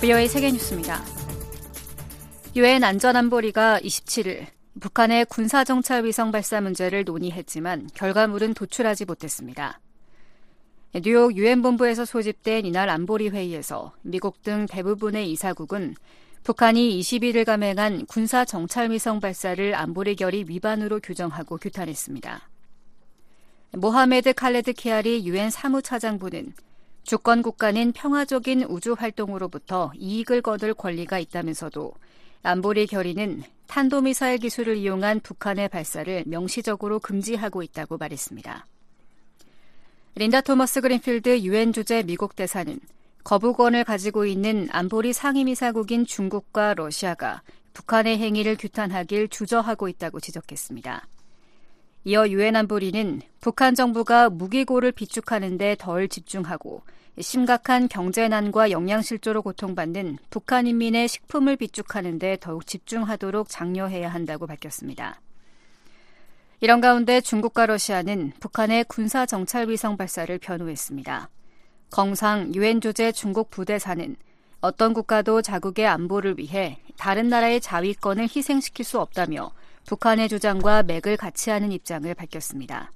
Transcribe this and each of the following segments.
VOA 세계뉴스입니다. 유엔 안전안보리가 27일 북한의 군사정찰 위성 발사 문제를 논의했지만 결과물은 도출하지 못했습니다. 뉴욕 유엔 본부에서 소집된 이날 안보리 회의에서 미국 등 대부분의 이사국은 북한이 21일 감행한 군사 정찰 위성 발사를 안보리 결의 위반으로 규정하고 규탄했습니다. 모하메드 칼레드 키아리 유엔 사무차장부는 주권 국가는 평화적인 우주 활동으로부터 이익을 거둘 권리가 있다면서도 안보리 결의는 탄도미사일 기술을 이용한 북한의 발사를 명시적으로 금지하고 있다고 말했습니다. 린다 토머스 그린필드 유엔 주재 미국 대사는 거부권을 가지고 있는 안보리 상임이사국인 중국과 러시아가 북한의 행위를 규탄하길 주저하고 있다고 지적했습니다. 이어 유엔 안보리는 북한 정부가 무기고를 비축하는 데 덜 집중하고 심각한 경제난과 영양실조로 고통받는 북한 인민의 식품을 비축하는 데 더욱 집중하도록 장려해야 한다고 밝혔습니다. 이런 가운데 중국과 러시아는 북한의 군사 정찰 위성 발사를 변호했습니다. 정상 유엔 조제 중국 부대사는 어떤 국가도 자국의 안보를 위해 다른 나라의 자위권을 희생시킬 수 없다며 북한의 주장과 맥을 같이 하는 입장을 밝혔습니다.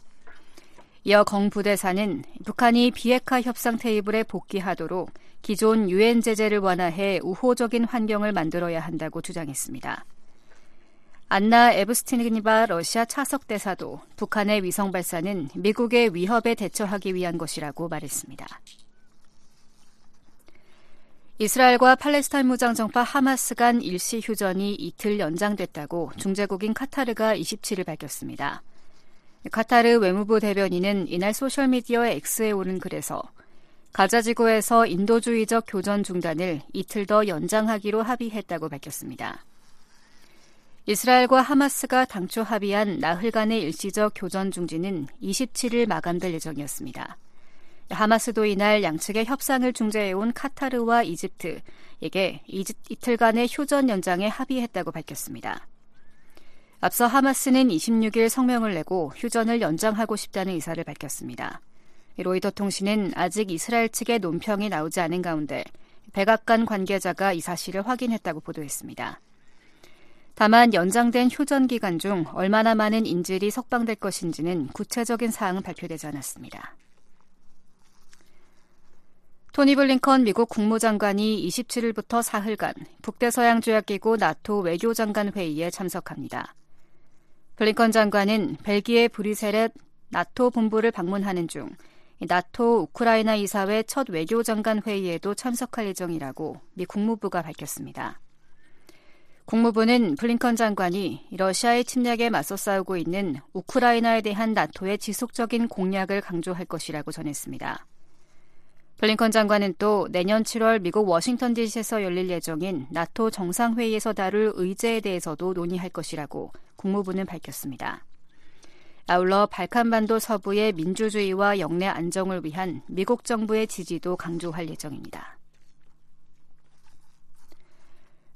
이어 공 부대사는 북한이 비핵화 협상 테이블에 복귀하도록 기존 유엔 제재를 완화해 우호적인 환경을 만들어야 한다고 주장했습니다. 안나 에브스티니바 러시아 차석 대사도 북한의 위성 발사는 미국의 위협에 대처하기 위한 것이라고 말했습니다. 이스라엘과 팔레스타인 무장정파 하마스 간 일시 휴전이 이틀 연장됐다고 중재국인 카타르가 27일 밝혔습니다. 카타르 외무부 대변인은 이날 소셜미디어 X에 오른 글에서 가자지구에서 인도주의적 교전 중단을 이틀 더 연장하기로 합의했다고 밝혔습니다. 이스라엘과 하마스가 당초 합의한 나흘간의 일시적 교전 중지는 27일 마감될 예정이었습니다. 하마스도 이날 양측의 협상을 중재해온 카타르와 이집트 에게 이틀간의 효전 연장에 합의했다고 밝혔습니다. 앞서 하마스는 26일 성명을 내고 휴전을 연장하고 싶다는 의사를 밝혔습니다. 로이더 통신은 아직 이스라엘 측의 논평이 나오지 않은 가운데 백악관 관계자가 이 사실을 확인했다고 보도했습니다. 다만 연장된 휴전 기간 중 얼마나 많은 인질이 석방될 것인지는 구체적인 사항은 발표되지 않았습니다. 토니 블링컨 미국 국무장관이 27일부터 사흘간 북대서양조약기구 나토 외교장관 회의에 참석합니다. 블링컨 장관은 벨기에 브리셀의 나토 본부를 방문하는 중 나토 우크라이나 이사회 첫 외교장관 회의에도 참석할 예정이라고 미 국무부가 밝혔습니다. 국무부는 블링컨 장관이 러시아의 침략에 맞서 싸우고 있는 우크라이나에 대한 나토의 지속적인 공약을 강조할 것이라고 전했습니다. 블링컨 장관은 또 내년 7월 미국 워싱턴 DC에서 열릴 예정인 나토 정상회의에서 다룰 의제에 대해서도 논의할 것이라고 국무부는 밝혔습니다. 아울러 발칸반도 서부의 민주주의와 영내 안정을 위한 미국 정부의 지지도 강조할 예정입니다.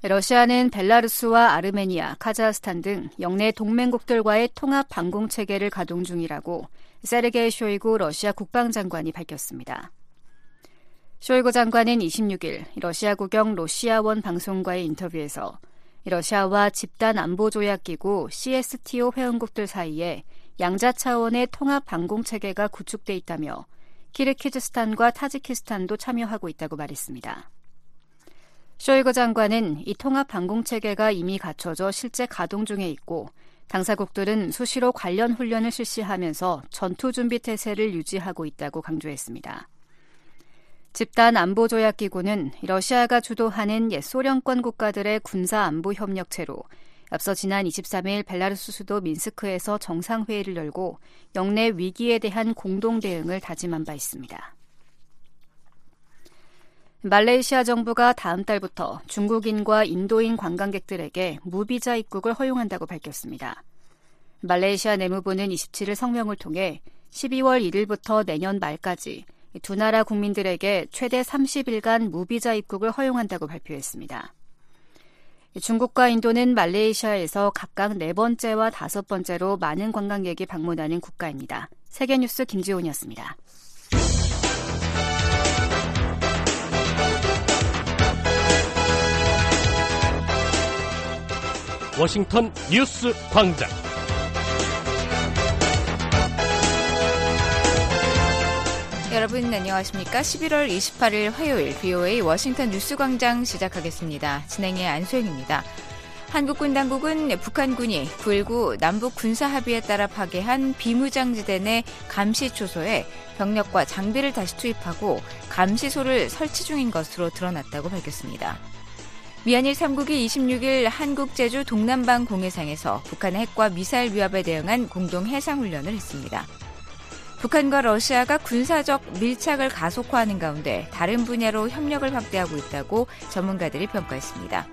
러시아는 벨라루스와 아르메니아, 카자흐스탄 등 영내 동맹국들과의 통합 방공 체계를 가동 중이라고 세르게이 쇼이구 러시아 국방장관이 밝혔습니다. 쇼이구 장관은 26일 러시아 국영 러시아원 방송과의 인터뷰에서 러시아와 집단 안보 조약 기구 CSTO 회원국들 사이에 양자 차원의 통합 방공 체계가 구축돼 있다며 키르키즈스탄과 타지키스탄도 참여하고 있다고 말했습니다. 쇼이거 장관은 이 통합 방공 체계가 이미 갖춰져 실제 가동 중에 있고 당사국들은 수시로 관련 훈련을 실시하면서 전투 준비 태세를 유지하고 있다고 강조했습니다. 집단 안보 조약 기구는 러시아가 주도하는 옛 소련권 국가들의 군사 안보 협력체로 앞서 지난 23일 벨라루스 수도 민스크에서 정상회의를 열고 영내 위기에 대한 공동 대응을 다짐한 바 있습니다. 말레이시아 정부가 다음 달부터 중국인과 인도인 관광객들에게 무비자 입국을 허용한다고 밝혔습니다. 말레이시아 내무부는 27일 성명을 통해 12월 1일부터 내년 말까지 두 나라 국민들에게 최대 30일간 무비자 입국을 허용한다고 발표했습니다. 중국과 인도는 말레이시아에서 각각 네 번째와 다섯 번째로 많은 관광객이 방문하는 국가입니다. 세계뉴스 김지훈이었습니다. 워싱턴 뉴스 광장. 여러분 안녕하십니까? 11월 28일 화요일 VOA 워싱턴 뉴스광장 시작하겠습니다. 진행의 안소영입니다. 한국군 당국은 북한군이 9.19 남북 군사 합의에 따라 파괴한 비무장지대 내 감시 초소에 병력과 장비를 다시 투입하고 감시소를 설치 중인 것으로 드러났다고 밝혔습니다. 미한일 3국이 26일 한국 제주 동남방 공해상에서 북한의 핵과 미사일 위협에 대응한 공동 해상훈련을 했습니다. 북한과 러시아가 군사적 밀착을 가속화하는 가운데 다른 분야로 협력을 확대하고 있다고 전문가들이 평가했습니다.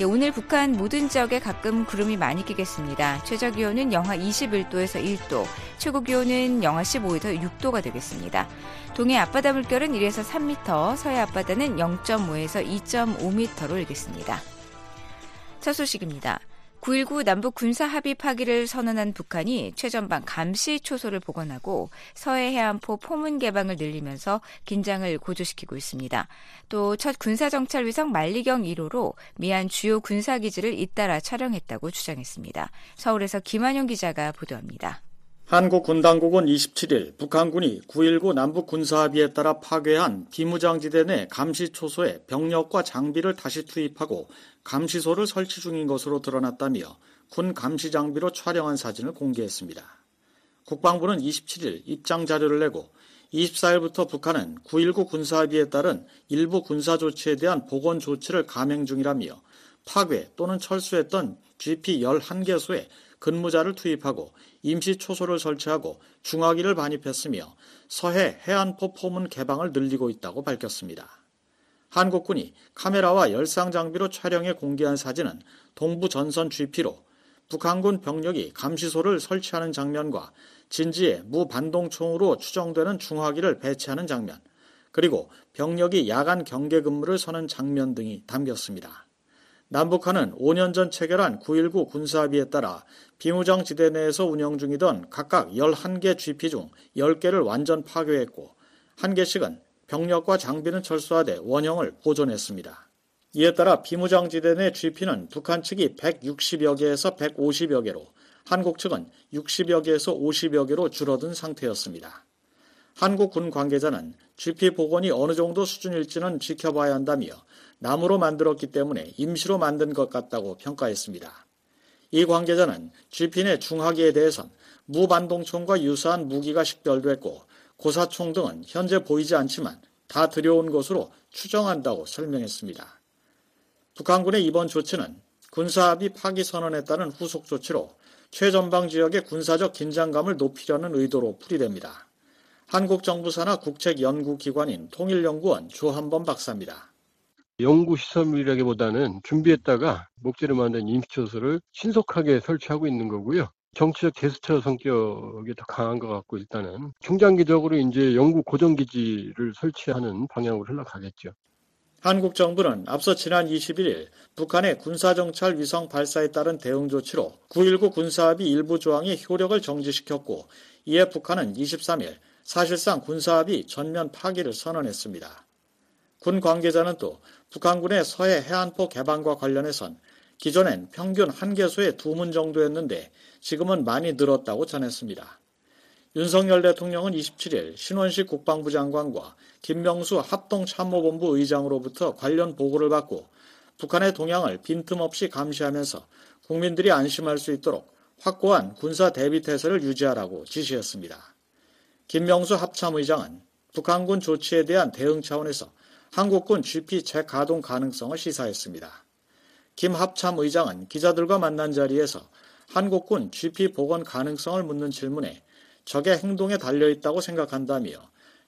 예, 오늘 북한 모든 지역에 가끔 구름이 많이 끼겠습니다. 최저 기온은 영하 21도에서 1도, 최고 기온은 영하 15에서 6도가 되겠습니다. 동해 앞바다 물결은 1에서 3m, 서해 앞바다는 0.5에서 2.5m로 일겠습니다. 첫 소식입니다. 9.19 남북 군사 합의 파기를 선언한 북한이 최전방 감시 초소를 복원하고 서해 해안포 포문 개방을 늘리면서 긴장을 고조시키고 있습니다. 또 첫 군사정찰 위성 만리경 1호로 미안 주요 군사기지를 잇따라 촬영했다고 주장했습니다. 서울에서 김한용 기자가 보도합니다. 한국 군당국은 27일 북한군이 9.19 남북 군사합의에 따라 파괴한 비무장지대 내 감시초소에 병력과 장비를 다시 투입하고 감시소를 설치 중인 것으로 드러났다며 군 감시 장비로 촬영한 사진을 공개했습니다. 국방부는 27일 입장 자료를 내고 24일부터 북한은 9.19 군사합의에 따른 일부 군사 조치에 대한 보건 조치를 감행 중이라며 파괴 또는 철수했던 GP 11개소에 근무자를 투입하고 임시 초소를 설치하고 중화기를 반입했으며 서해 해안포 포문 개방을 늘리고 있다고 밝혔습니다. 한국군이 카메라와 열상 장비로 촬영해 공개한 사진은 동부 전선 GP로 북한군 병력이 감시소를 설치하는 장면과 진지에 무반동총으로 추정되는 중화기를 배치하는 장면, 그리고 병력이 야간 경계 근무를 서는 장면 등이 담겼습니다. 남북한은 5년 전 체결한 9.19 군사합의에 따라 비무장 지대 내에서 운영 중이던 각각 11개 GP 중 10개를 완전 파괴했고 1개씩은 병력과 장비는 철수하되 원형을 보존했습니다. 이에 따라 비무장 지대 내 GP는 북한 측이 160여 개에서 150여 개로 한국 측은 60여 개에서 50여 개로 줄어든 상태였습니다. 한국 군 관계자는 GP 복원이 어느 정도 수준일지는 지켜봐야 한다며 나무로 만들었기 때문에 임시로 만든 것 같다고 평가했습니다. 이 관계자는 GP 내 중화기에 대해선 무반동총과 유사한 무기가 식별됐고 고사총 등은 현재 보이지 않지만 다 들여온 것으로 추정한다고 설명했습니다. 북한군의 이번 조치는 군사합의 파기 따른 후속 조치로 최전방 지역의 군사적 긴장감을 높이려는 의도로 풀이됩니다. 한국 정부 산하 국책 연구기관인 통일연구원 조한범 박사입니다. 연구 시설이라기보다는 준비했다가 목재를 만든 임시초소를 신속하게 설치하고 있는 거고요. 정치적 제스처 성격이 더 강한 것 같고 일단은 중장기적으로 이제 연구 고정기지를 설치하는 방향으로 흘러가겠죠. 한국 정부는 앞서 지난 21일 북한의 군사정찰 위성 발사에 따른 대응 조치로 9.19 군사합의 일부 조항의 효력을 정지시켰고 이에 북한은 23일 사실상 군사합의 전면 파기를 선언했습니다. 군 관계자는 또 북한군의 서해 해안포 개방과 관련해선 기존엔 평균 한 개소에 두 문 정도였는데 지금은 많이 늘었다고 전했습니다. 윤석열 대통령은 27일 신원식 국방부 장관과 김명수 합동참모본부 의장으로부터 관련 보고를 받고 북한의 동향을 빈틈없이 감시하면서 국민들이 안심할 수 있도록 확고한 군사 대비 태세를 유지하라고 지시했습니다. 김명수 합참의장은 북한군 조치에 대한 대응 차원에서 한국군 GP 재가동 가능성을 시사했습니다. 김 합참의장은 기자들과 만난 자리에서 한국군 GP 복원 가능성을 묻는 질문에 적의 행동에 달려있다고 생각한다며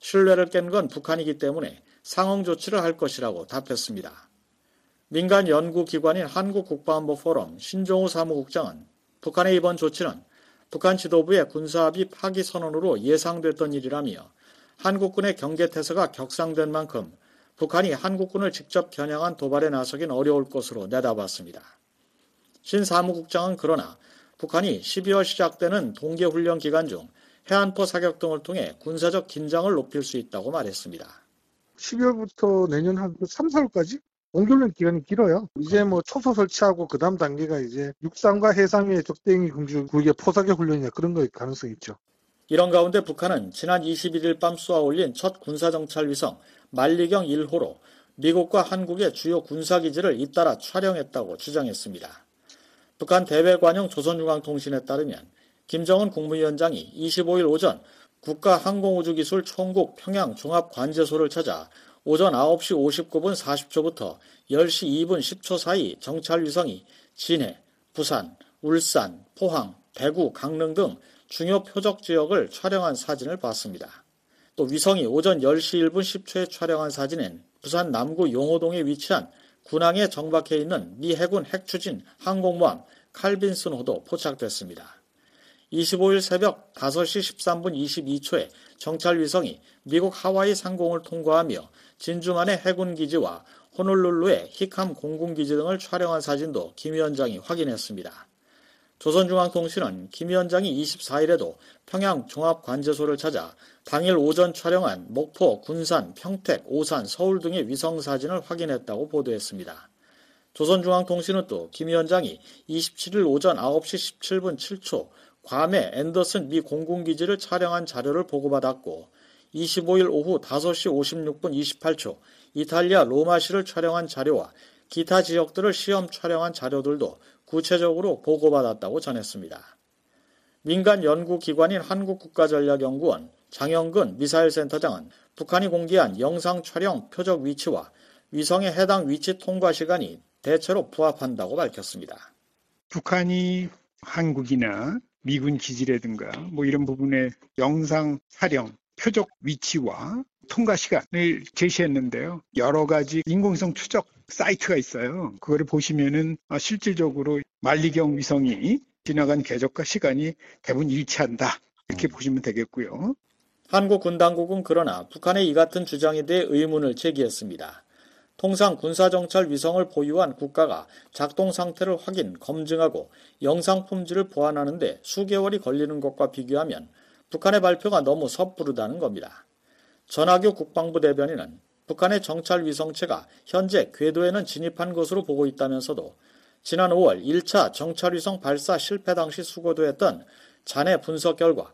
신뢰를 깬 건 북한이기 때문에 상응 조치를 할 것이라고 답했습니다. 민간 연구기관인 한국국방안보 포럼 신종우 사무국장은 북한의 이번 조치는 북한 지도부의 군사합의 파기 선언으로 예상됐던 일이라며 한국군의 경계태세가 격상된 만큼 북한이 한국군을 직접 겨냥한 도발에 나서긴 어려울 것으로 내다봤습니다. 신 사무국장은 그러나 북한이 12월 시작되는 동계훈련 기간 중 해안포 사격 등을 통해 군사적 긴장을 높일 수 있다고 말했습니다. 12월부터 내년 한 3, 4월까지 공교련 기간이 길어요. 이제 뭐 초소 설치하고 그 다음 단계가 이제 육상과 해상의 적대행위 금지 구역의 포사격 훈련이나 그런 거일 가능성이 있죠. 이런 가운데 북한은 지난 21일 밤 쏘아 올린 첫 군사정찰 위성 만리경 1호로 미국과 한국의 주요 군사기지를 잇따라 촬영했다고 주장했습니다. 북한 대외관용 조선중앙통신에 따르면 김정은 국무위원장이 25일 오전 국가항공우주기술 총국 평양 종합관제소를 찾아 오전 9시 59분 40초부터 10시 2분 10초 사이 정찰 위성이 진해, 부산, 울산, 포항, 대구, 강릉 등 중요 표적 지역을 촬영한 사진을 봤습니다. 또 위성이 오전 10시 1분 10초에 촬영한 사진엔 부산 남구 용호동에 위치한 군항에 정박해 있는 미 해군 핵추진 항공모함 칼빈슨호도 포착됐습니다. 25일 새벽 5시 13분 22초에 정찰 위성이 미국 하와이 상공을 통과하며 진주만의 해군기지와 호놀룰루의 히캄 공군기지 등을 촬영한 사진도 김 위원장이 확인했습니다. 조선중앙통신은 김 위원장이 24일에도 평양 종합관제소를 찾아 당일 오전 촬영한 목포, 군산, 평택, 오산, 서울 등의 위성사진을 확인했다고 보도했습니다. 조선중앙통신은 또 김 위원장이 27일 오전 9시 17분 7초 괌의 앤더슨 미 공군기지를 촬영한 자료를 보고받았고 25일 오후 5시 56분 28초 이탈리아 로마시를 촬영한 자료와 기타 지역들을 시험 촬영한 자료들도 구체적으로 보고받았다고 전했습니다. 민간 연구기관인 한국국가전략연구원 장영근 미사일센터장은 북한이 공개한 영상 촬영 표적 위치와 위성의 해당 위치 통과 시간이 대체로 부합한다고 밝혔습니다. 북한이 한국이나 미군 기지라든가 뭐 이런 부분의 영상 촬영 표적 위치와 통과 시간을 제시했는데요. 여러 가지 인공위성 추적 사이트가 있어요. 그거를 보시면은 실질적으로 만리경 위성이 지나간 궤적과 시간이 대부분 일치한다. 이렇게 보시면 되겠고요. 한국 군 당국은 그러나 북한의 이 같은 주장에 대해 의문을 제기했습니다. 통상 군사정찰 위성을 보유한 국가가 작동 상태를 확인, 검증하고 영상 품질을 보완하는데 수개월이 걸리는 것과 비교하면 북한의 발표가 너무 섣부르다는 겁니다. 전하교 국방부 대변인은 북한의 정찰 위성체가 현재 궤도에는 진입한 것으로 보고 있다면서도 지난 5월 1차 정찰 위성 발사 실패 당시 수거도했던 잔해 분석 결과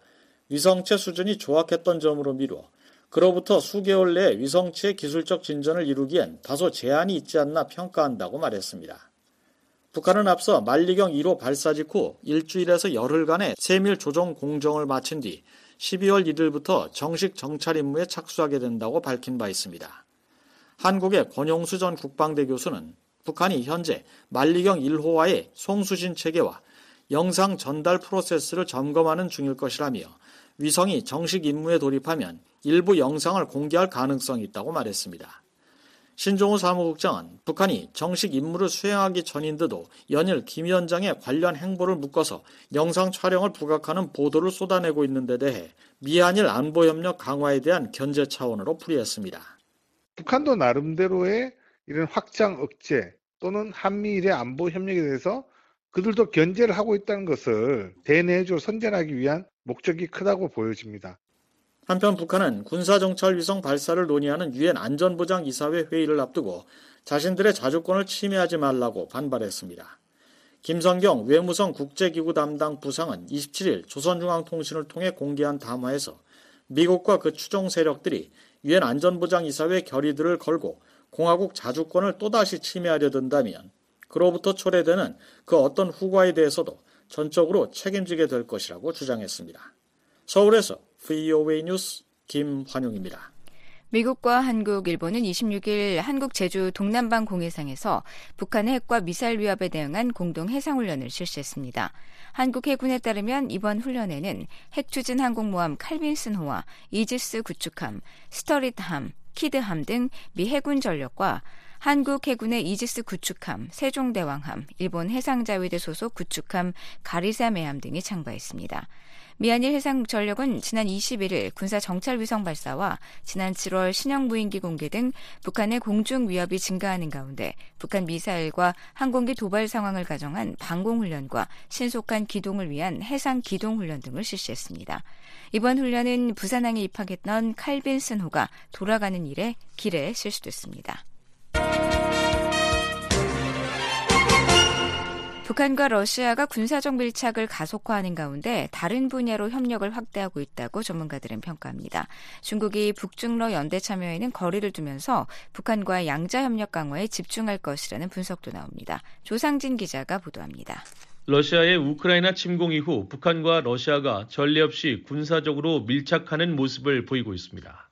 위성체 수준이 조악했던 점으로 미루어 그로부터 수개월 내에 위성체의 기술적 진전을 이루기엔 다소 제한이 있지 않나 평가한다고 말했습니다. 북한은 앞서 만리경 1호 발사 직후 일주일에서 열흘간의 세밀 조정 공정을 마친 뒤 12월 1일부터 정식 정찰 임무에 착수하게 된다고 밝힌 바 있습니다. 한국의 권용수 전 국방대 교수는 북한이 현재 만리경 1호와의 송수신 체계와 영상 전달 프로세스를 점검하는 중일 것이라며 위성이 정식 임무에 돌입하면 일부 영상을 공개할 가능성이 있다고 말했습니다. 신종우 사무국장은 북한이 정식 임무를 수행하기 전인데도 연일 김 위원장의 관련 행보를 묶어서 영상 촬영을 부각하는 보도를 쏟아내고 있는 데 대해 미한일 안보협력 강화에 대한 견제 차원으로 풀이했습니다. 북한도 나름대로의 이런 확장 억제 또는 한미일의 안보 협력에 대해서 그들도 견제를 하고 있다는 것을 대내적으로 선전하기 위한 목적이 크다고 보여집니다. 한편 북한은 군사정찰 위성 발사를 논의하는 유엔 안전보장이사회 회의를 앞두고 자신들의 자주권을 침해하지 말라고 반발했습니다. 김성경 외무성 국제기구 담당 부상은 27일 조선중앙통신을 통해 공개한 담화에서 미국과 그 추종 세력들이 유엔 안전보장이사회 결의들을 걸고 공화국 자주권을 또다시 침해하려 든다면 그로부터 초래되는 그 어떤 후과에 대해서도 전적으로 책임지게 될 것이라고 주장했습니다. 서울에서 VOA 뉴스 김환용입니다. 미국과 한국, 일본은 26일 한국 제주 동남방 공해상에서 북한의 핵과 미사일 위협에 대응한 공동 해상훈련을 실시했습니다. 한국 해군에 따르면 이번 훈련에는 핵추진 항공모함 칼빈슨호와 이지스 구축함, 스터릿함, 키드함 등 미 해군 전력과 한국 해군의 이지스 구축함, 세종대왕함, 일본 해상자위대 소속 구축함 가리사메함 등이 참가했습니다. 미한일 해상전력은 지난 21일 군사 정찰 위성 발사와 지난 7월 신형 무인기 공개 등 북한의 공중 위협이 증가하는 가운데 북한 미사일과 항공기 도발 상황을 가정한 방공 훈련과 신속한 기동을 위한 해상 기동 훈련 등을 실시했습니다. 이번 훈련은 부산항에 입항했던 칼빈슨호가 돌아가는 일에 길에 실시됐습니다. 북한과 러시아가 군사적 밀착을 가속화하는 가운데 다른 분야로 협력을 확대하고 있다고 전문가들은 평가합니다. 중국이 북중러 연대 참여에는 거리를 두면서 북한과 양자 협력 강화에 집중할 것이라는 분석도 나옵니다. 조상진 기자가 보도합니다. 러시아의 우크라이나 침공 이후 북한과 러시아가 전례 없이 군사적으로 밀착하는 모습을 보이고 있습니다.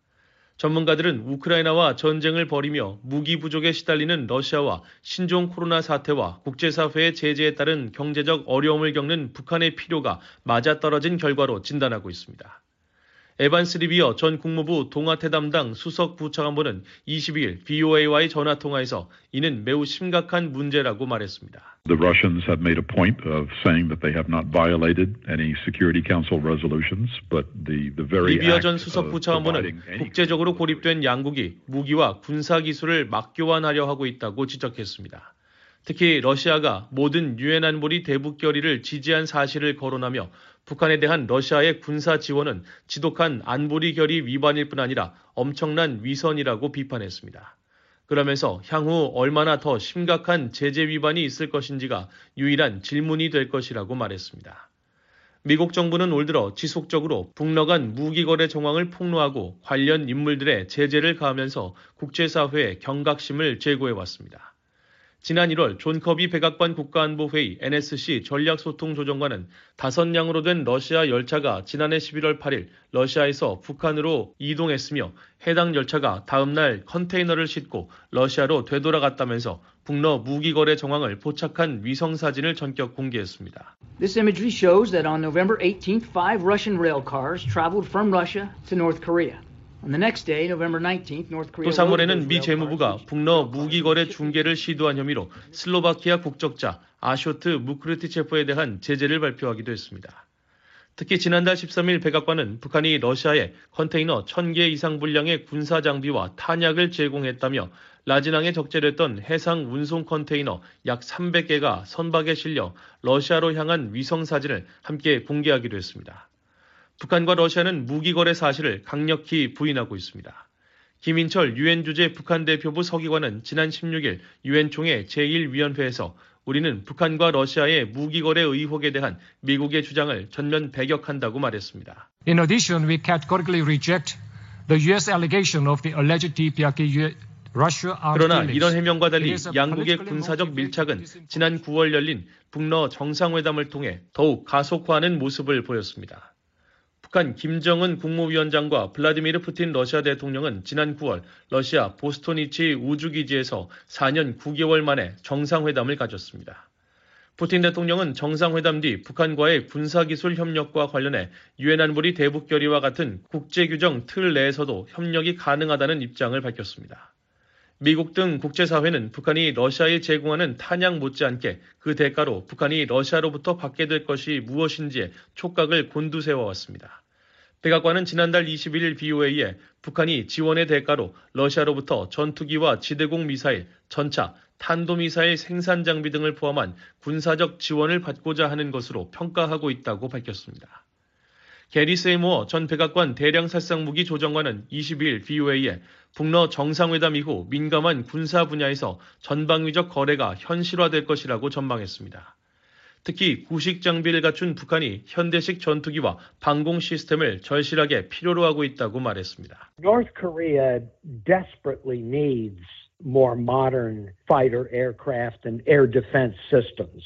전문가들은 우크라이나와 전쟁을 벌이며 무기 부족에 시달리는 러시아와 신종 코로나 사태와 국제사회의 제재에 따른 경제적 어려움을 겪는 북한의 필요가 맞아떨어진 결과로 진단하고 있습니다. 에반스 리비어 전 국무부 동아태 담당 수석 부차관보는 22일 BOA와의 전화 통화에서 이는 매우 심각한 문제라고 말했습니다. The Russians have made a point of saying that they have not violated any Security Council resolutions, but the the very 리비어 전 수석 부 차관보는 국제적으로 고립된 양국이 무기와 군사 기술을 막교환하려 하고 있다고 지적했습니다. 특히 러시아가 모든 유엔 안보리 대북 결의를 지지한 사실을 거론하며 북한에 대한 러시아의 군사 지원은 지독한 안보리 결의 위반일 뿐 아니라 엄청난 위선이라고 비판했습니다. 그러면서 향후 얼마나 더 심각한 제재 위반이 있을 것인지가 유일한 질문이 될 것이라고 말했습니다. 미국 정부는 올 들어 지속적으로 북러 간 무기 거래 정황을 폭로하고 관련 인물들의 제재를 가하면서 국제사회의 경각심을 제고해 왔습니다. 지난 1월 존 커비 백악관 국가안보회의 NSC 전략소통조정관은 다섯 량으로 된 러시아 열차가 지난해 11월 8일 러시아에서 북한으로 이동했으며 해당 열차가 다음날 컨테이너를 싣고 러시아로 되돌아갔다면서 북러 무기 거래 정황을 포착한 위성 사진을 전격 공개했습니다. This imagery shows that on November 18th, five Russian rail cars traveled from Russia to North Korea. 또 3월에는 미 재무부가 북러 무기 거래 중계를 시도한 혐의로 슬로바키아 국적자 아쇼트 무크르티체프에 대한 제재를 발표하기도 했습니다. 특히 지난달 13일 백악관은 북한이 러시아에 컨테이너 1000개 이상 분량의 군사 장비와 탄약을 제공했다며 라진항에 적재됐던 해상 운송 컨테이너 약 300개가 선박에 실려 러시아로 향한 위성 사진을 함께 공개하기도 했습니다. 북한과 러시아는 무기 거래 사실을 강력히 부인하고 있습니다. 김인철 유엔 주재 북한 대표부 서기관은 지난 16일 유엔 총회 제1위원회에서 우리는 북한과 러시아의 무기 거래 의혹에 대한 미국의 주장을 전면 배격한다고 말했습니다. In addition, we categorically reject the US allegation of the alleged DPRK 그러나 이런 해명과 달리 양국의 군사적 밀착은 지난 9월 열린 북러 정상회담을 통해 더욱 가속화하는 모습을 보였습니다. 북한 김정은 국무위원장과 블라디미르 푸틴 러시아 대통령은 지난 9월 러시아 보스토니치 우주기지에서 4년 9개월 만에 정상회담을 가졌습니다. 푸틴 대통령은 정상회담 뒤 북한과의 군사기술 협력과 관련해 유엔 안보리 대북 결의와 같은 국제규정 틀 내에서도 협력이 가능하다는 입장을 밝혔습니다. 미국 등 국제사회는 북한이 러시아에 제공하는 탄약 못지않게 그 대가로 북한이 러시아로부터 받게 될 것이 무엇인지에 촉각을 곤두세워 왔습니다. 백악관은 지난달 21일 BOA에 북한이 지원의 대가로 러시아로부터 전투기와 지대공 미사일, 전차, 탄도미사일 생산 장비 등을 포함한 군사적 지원을 받고자 하는 것으로 평가하고 있다고 밝혔습니다. 게리 세이모어 전 백악관 대량 살상 무기 조정관은 22일 BOA에 북러 정상회담 이후 민감한 군사 분야에서 전방위적 거래가 현실화될 것이라고 전망했습니다. 특히 구식 장비를 갖춘 북한이 현대식 전투기와 방공 시스템을 절실하게 필요로 하고 있다고 말했습니다. North Korea desperately needs more modern fighter aircraft and air defense systems.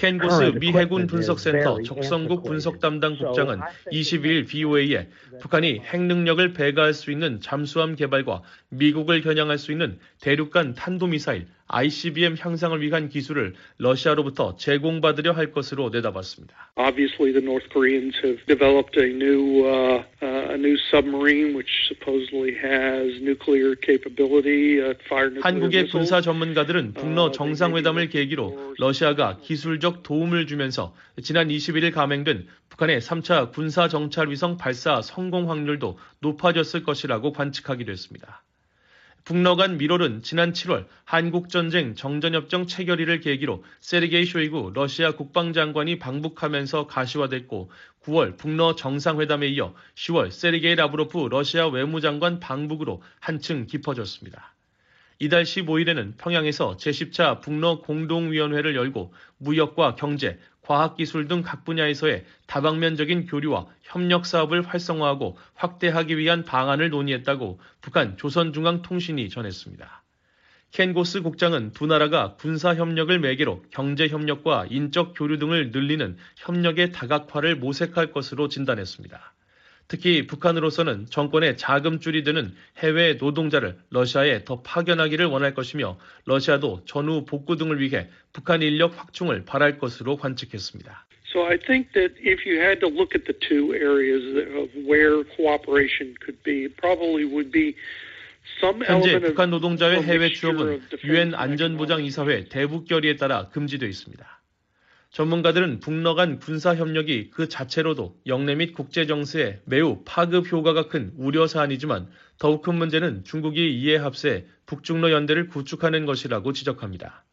켄 구스 미 해군 분석센터 적성국 분석 담당 국장은 22일 BOA에 북한이 핵 능력을 배가할 수 있는 잠수함 개발과 미국을 겨냥할 수 있는 대륙간 탄도미사일 ICBM 향상을 위한 기술을 러시아로부터 제공받으려 할 것으로 내다봤습니다. Obviously, the North Koreans have developed a new uh, uh, a new submarine which supposedly has nuclear capability, uh, fire nuclear 한국의 군사 전문가들은 북러 정상회담을 계기로 러시아가 기술적 도움을 주면서 지난 21일 감행된 북한의 3차 군사 정찰 위성 발사 성공 확률도 높아졌을 것이라고 관측하기도 했습니다. 북러 간 미롤은 지난 7월 한국전쟁 정전협정 체결일을 계기로 세르게이 쇼이구 러시아 국방장관이 방북하면서 가시화됐고 9월 북러 정상회담에 이어 10월 세르게이 라브로프 러시아 외무장관 방북으로 한층 깊어졌습니다. 이달 15일에는 평양에서 제10차 북러 공동위원회를 열고 무역과 경제, 과학기술 등 각 분야에서의 다방면적인 교류와 협력 사업을 활성화하고 확대하기 위한 방안을 논의했다고 북한 조선중앙통신이 전했습니다. 켄고스 국장은 두 나라가 군사 협력을 매개로 경제 협력과 인적 교류 등을 늘리는 협력의 다각화를 모색할 것으로 진단했습니다. 특히 북한으로서는 정권의 자금줄이 드는 해외 노동자를 러시아에 더 파견하기를 원할 것이며 러시아도 전후 복구 등을 위해 북한 인력 확충을 바랄 것으로 관측했습니다. So I think that if you had to look at the two areas of where cooperation could be, probably would be 현재 북한 노동자의 해외 취업은 유엔 안전보장이사회 대북 결의에 따라 금지되어 있습니다. 전문가들은 북러 간 군사 협력이 그 자체로도 영내 및 국제 정세에 매우 파급 효과가 큰 우려 사안이지만 더욱 큰 문제는 중국이 이에 합세 북중러 연대를 구축하는 것이라고 지적합니다.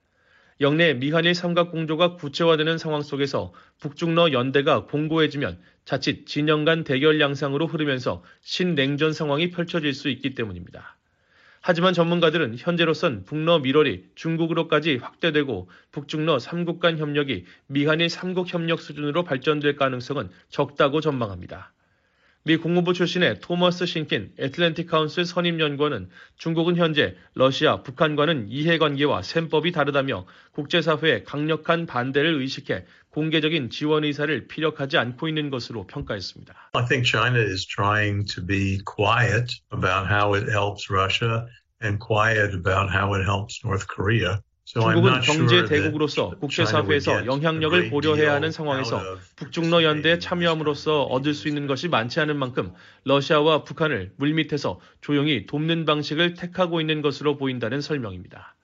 영내 미한일 삼각 공조가 구체화되는 상황 속에서 북중러 연대가 공고해지면 자칫 진영 간 대결 양상으로 흐르면서 신냉전 상황이 펼쳐질 수 있기 때문입니다. 하지만 전문가들은 현재로선 북러 밀월이 중국으로까지 확대되고 북중러 3국 간 협력이 미한일 3국 협력 수준으로 발전될 가능성은 적다고 전망합니다. 미 국무부 출신의 토머스 신킨 애틀랜틱 카운슬 선임 연구원은 중국은 현재 러시아, 북한과는 이해관계와 셈법이 다르다며 국제사회의 강력한 반대를 의식해 공개적인 지원 의사를 피력하지 않고 있는 것으로 평가했습니다. I think China is trying to be quiet about how it helps Russia and quiet about how it helps North Korea. 중국은 경제 대국으로서 국제사회에서 영향력을 고려해야 하는 상황에서 북중러 연대에 참여함으로써 얻을 수 있는 것이 많지 않은 만큼 러시아와 북한을 물밑에서 조용히 돕는 방식을 택하고 있는 것으로 보인다는 설명입니다.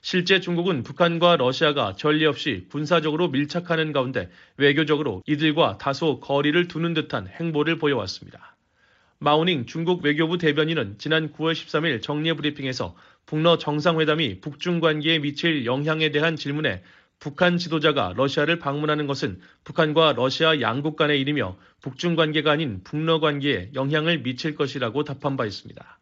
실제 중국은 북한과 러시아가 전례 없이 군사적으로 밀착하는 가운데 외교적으로 이들과 다소 거리를 두는 듯한 행보를 보여왔습니다. 마우닝 중국 외교부 대변인은 지난 9월 13일 정례 브리핑에서 북러 정상회담이 북중 관계에 미칠 영향에 대한 질문에 북한 지도자가 러시아를 방문하는 것은 북한과 러시아 양국 간의 일이며 북중 관계가 아닌 북러 관계에 영향을 미칠 것이라고 답한 바 있습니다.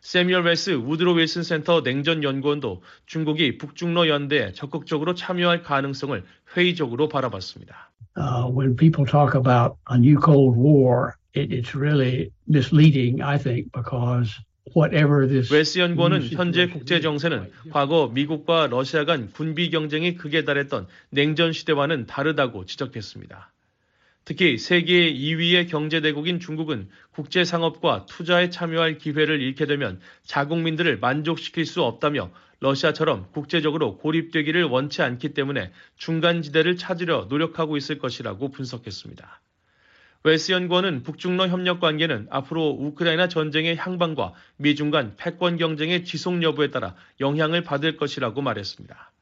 새뮤얼 웰스 우드로 윌슨 센터 냉전 연구원도 중국이 북중러 연대에 적극적으로 참여할 가능성을 회의적으로 바라봤습니다. Uh, when people talk about a new Cold War, it, it's really misleading, I think, because 웰스 연구원은 현재 국제 정세는 과거 미국과 러시아 간 군비 경쟁이 극에 달했던 냉전 시대와는 다르다고 지적했습니다. 특히 세계 2위의 경제 대국인 중국은 국제 상업과 투자에 참여할 기회를 잃게 되면 자국민들을 만족시킬 수 없다며 러시아처럼 국제적으로 고립되기를 원치 않기 때문에 중간지대를 찾으려 노력하고 있을 것이라고 분석했습니다. 웨스 연구원은 북중러 협력 관계는 앞으로 우크라이나 전쟁의 향방과 미중 간 패권 경쟁의 지속 여부에 따라 영향을 받을 것이라고 말했습니다.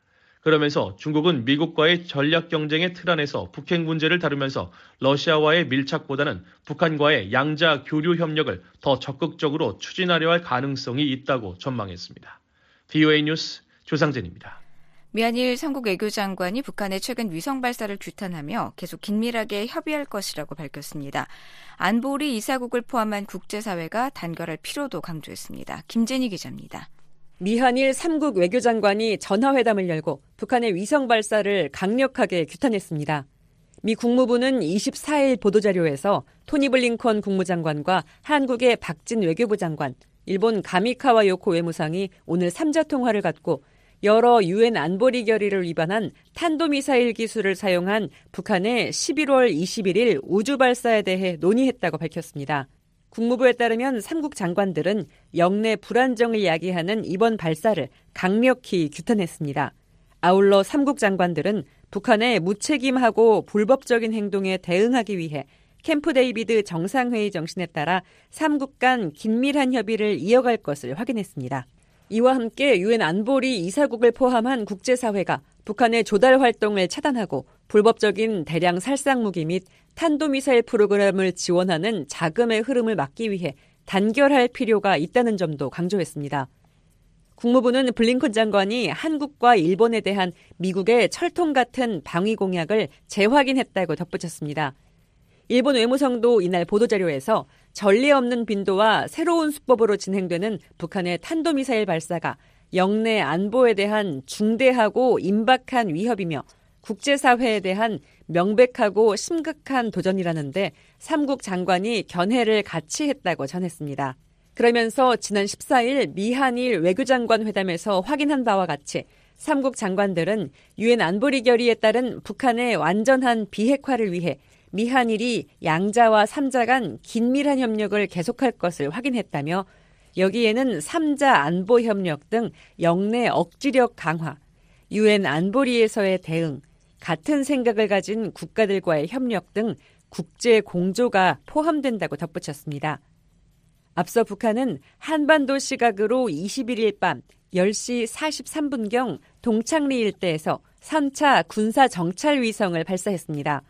그러면서 중국은 미국과의 전략 경쟁의 틀 안에서 북핵 문제를 다루면서 러시아와의 밀착보다는 북한과의 양자 교류 협력을 더 적극적으로 추진하려 할 가능성이 있다고 전망했습니다. VOA 뉴스 조상진입니다. 미한일 삼국 외교장관이 북한의 최근 위성 발사를 규탄하며 계속 긴밀하게 협의할 것이라고 밝혔습니다. 안보리 이사국을 포함한 국제사회가 단결할 필요도 강조했습니다. 김재니 기자입니다. 미한일 3국 외교장관이 전화회담을 열고 북한의 위성 발사를 강력하게 규탄했습니다. 미 국무부는 24일 보도자료에서 토니 블링컨 국무장관과 한국의 박진 외교부 장관, 일본 가미카와 요코 외무상이 오늘 3자 통화를 갖고 여러 유엔 안보리 결의를 위반한 탄도미사일 기술을 사용한 북한의 11월 21일 우주 발사에 대해 논의했다고 밝혔습니다. 국무부에 따르면 삼국 장관들은 역내 불안정을 야기하는 이번 발사를 강력히 규탄했습니다. 아울러 삼국 장관들은 북한의 무책임하고 불법적인 행동에 대응하기 위해 캠프 데이비드 정상회의 정신에 따라 삼국 간 긴밀한 협의를 이어갈 것을 확인했습니다. 이와 함께 유엔 안보리 이사국을 포함한 국제사회가 북한의 조달 활동을 차단하고 불법적인 대량 살상 무기 및 탄도미사일 프로그램을 지원하는 자금의 흐름을 막기 위해 단결할 필요가 있다는 점도 강조했습니다. 국무부는 블링컨 장관이 한국과 일본에 대한 미국의 철통 같은 방위 공약을 재확인했다고 덧붙였습니다. 일본 외무성도 이날 보도자료에서 전례 없는 빈도와 새로운 수법으로 진행되는 북한의 탄도미사일 발사가 영내 안보에 대한 중대하고 임박한 위협이며 국제사회에 대한 명백하고 심각한 도전이라는데 삼국 장관이 견해를 같이 했다고 전했습니다. 그러면서 지난 14일 미한일 외교장관 회담에서 확인한 바와 같이 삼국 장관들은 유엔 안보리 결의에 따른 북한의 완전한 비핵화를 위해 미한일이 양자와 삼자 간 긴밀한 협력을 계속할 것을 확인했다며 여기에는 삼자 안보 협력 등 영내 억지력 강화, 유엔 안보리에서의 대응, 같은 생각을 가진 국가들과의 협력 등 국제 공조가 포함된다고 덧붙였습니다. 앞서 북한은 한반도 시각으로 21일 밤 10시 43분경 동창리 일대에서 3차 군사 정찰 위성을 발사했습니다.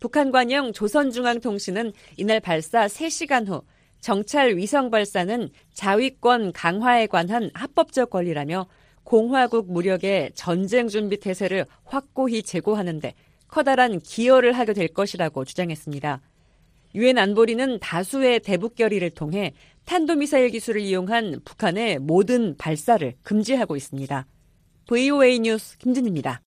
북한 관영 조선중앙통신은 이날 발사 3시간 후 정찰 위성 발사는 자위권 강화에 관한 합법적 권리라며 공화국 무력의 전쟁 준비 태세를 확고히 제고하는데 커다란 기여를 하게 될 것이라고 주장했습니다. 유엔 안보리는 다수의 대북 결의를 통해 탄도미사일 기술을 이용한 북한의 모든 발사를 금지하고 있습니다. VOA 뉴스 김진입니다.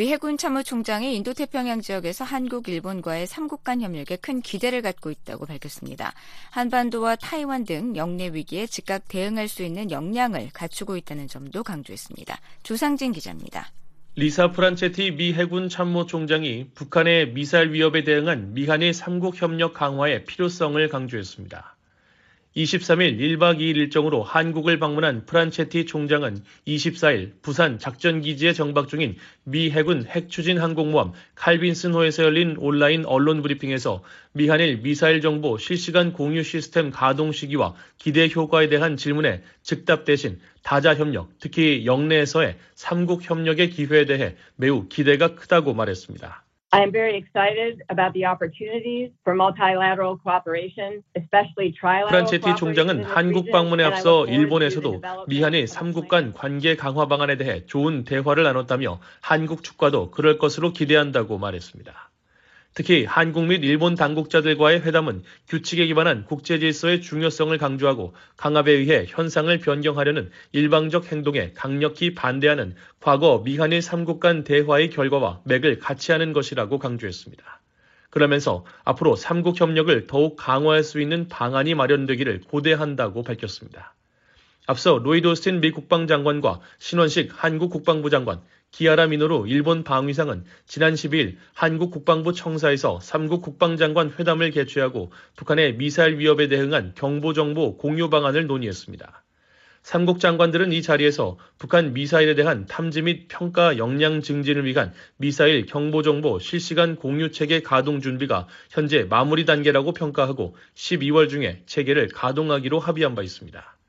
미 해군 참모총장이 인도태평양 지역에서 한국, 일본과의 3국 간 협력에 큰 기대를 갖고 있다고 밝혔습니다. 한반도와 타이완 등 역내 위기에 즉각 대응할 수 있는 역량을 갖추고 있다는 점도 강조했습니다. 조상진 기자입니다. 리사 프란체티 미 해군 참모총장이 북한의 미사일 위협에 대응한 미한일 3국 협력 강화의 필요성을 강조했습니다. 23일 1박 2일 일정으로 한국을 방문한 프란체티 총장은 24일 부산 작전기지에 정박 중인 미 해군 핵추진 항공모함 칼빈슨호에서 열린 온라인 언론 브리핑에서 미한일 미사일 정보 실시간 공유 시스템 가동 시기와 기대 효과에 대한 질문에 즉답 대신 다자 협력, 특히 영내에서의 3국 협력의 기회에 대해 매우 기대가 크다고 말했습니다. I am very excited about the opportunities for multilateral cooperation, especially trilateral 프란체티 총장은 한국 방문에 앞서 일본에서도 미한의 3국 간 관계 강화 방안에 대해 좋은 대화를 나눴다며 한국 측과도 그럴 것으로 기대한다고 말했습니다. 특히 한국 및 일본 당국자들과의 회담은 규칙에 기반한 국제 질서의 중요성을 강조하고 강압에 의해 현상을 변경하려는 일방적 행동에 강력히 반대하는 과거 미한일 3국 간 대화의 결과와 맥을 같이 하는 것이라고 강조했습니다. 그러면서 앞으로 3국 협력을 더욱 강화할 수 있는 방안이 마련되기를 고대한다고 밝혔습니다. 앞서 로이드 오스틴 미 국방장관과 신원식 한국 국방부 장관, 기아라 미노루 일본 방위상은 지난 12일 한국 국방부 청사에서 3국 국방장관 회담을 개최하고 북한의 미사일 위협에 대응한 경보정보 공유 방안을 논의했습니다. 3국 장관들은 이 자리에서 북한 미사일에 대한 탐지 및 평가 역량 증진을 위한 미사일 경보정보 실시간 공유 체계 가동 준비가 현재 마무리 단계라고 평가하고 12월 중에 체계를 가동하기로 합의한 바 있습니다.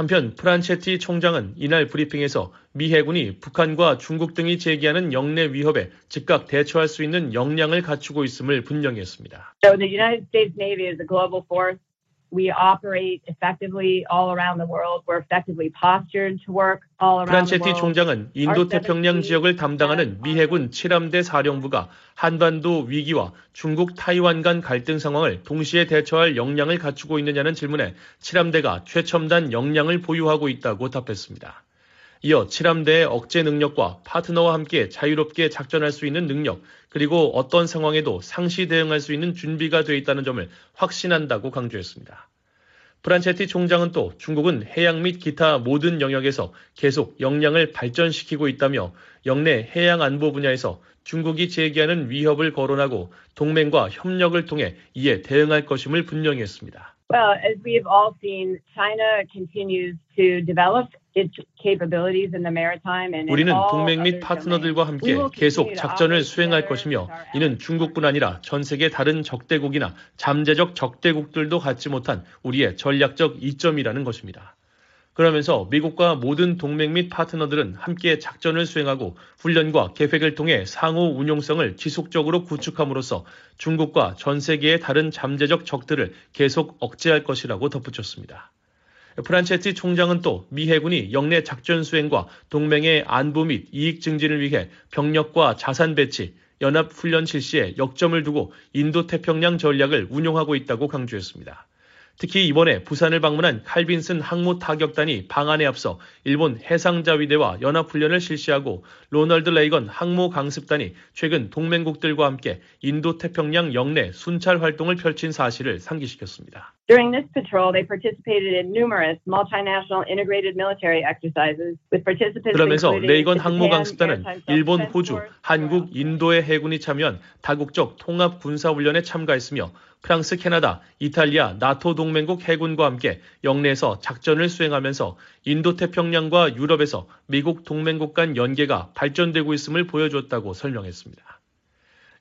한편 프란체티 총장은 이날 브리핑에서 미 해군이 북한과 중국 등이 제기하는 역내 위협에 즉각 대처할 수 있는 역량을 갖추고 있음을 분명히 했습니다. So the United States Navy is a global force. We operate effectively all around the world. We're effectively postured to work all around the 프란체티. 총장은 인도 태평양 지역을 담당하는 미 해군 7함대 사령부가 한반도 위기와 중국 타이완 간 갈등 상황을 동시에 대처할 역량을 갖추고 있느냐는 질문에 7함대가 최첨단 역량을 보유하고 있다고 답했습니다. 이어 7함대의 억제 능력과 파트너와 함께 자유롭게 작전할 수 있는 능력, 그리고 어떤 상황에도 상시 대응할 수 있는 준비가 돼 있다는 점을 확신한다고 강조했습니다. 프란체티 총장은 또 중국은 해양 및 기타 모든 영역에서 계속 역량을 발전시키고 있다며 영내 해양 안보 분야에서 중국이 제기하는 위협을 거론하고 동맹과 협력을 통해 이에 대응할 것임을 분명히 했습니다. Well, as we've all seen, China continues to develop its capabilities in the maritime and in 우리는 동맹 및 파트너들과. 함께 계속 작전을 수행할 것이며 이는 중국뿐 아니라 전 세계 다른 적대국이나 잠재적 적대국들도 갖지 못한 우리의 전략적 이점이라는 것입니다. 그러면서 미국과 모든 동맹 및 파트너들은 함께 작전을 수행하고 훈련과 계획을 통해 상호 운용성을 지속적으로 구축함으로써 중국과 전 세계의 다른 잠재적 적들을 계속 억제할 것이라고 덧붙였습니다. 프란체티 총장은 또 미 해군이 역내 작전 수행과 동맹의 안보 및 이익 증진을 위해 병력과 자산 배치, 연합 훈련 실시에 역점을 두고 인도 태평양 전략을 운용하고 있다고 강조했습니다. 특히 이번에 부산을 방문한 칼빈슨 항모 타격단이 방한에 앞서 일본 해상자위대와 연합훈련을 실시하고 로널드 레이건 항모 강습단이 최근 동맹국들과 함께 인도 태평양 역내 순찰 활동을 펼친 사실을 상기시켰습니다. During this patrol, they participated in numerous multinational integrated military exercises with participants 그러면서 레이건 항모 강습단은 일본, 호주, 한국, 인도의 해군이 참여한 다국적 통합 군사 훈련에 참가했으며 프랑스, 캐나다, 이탈리아, 나토 동맹국 해군과 함께 영내에서 작전을 수행하면서 인도 태평양과 유럽에서 미국 동맹국 간 연계가 발전되고 있음을 보여줬다고 설명했습니다.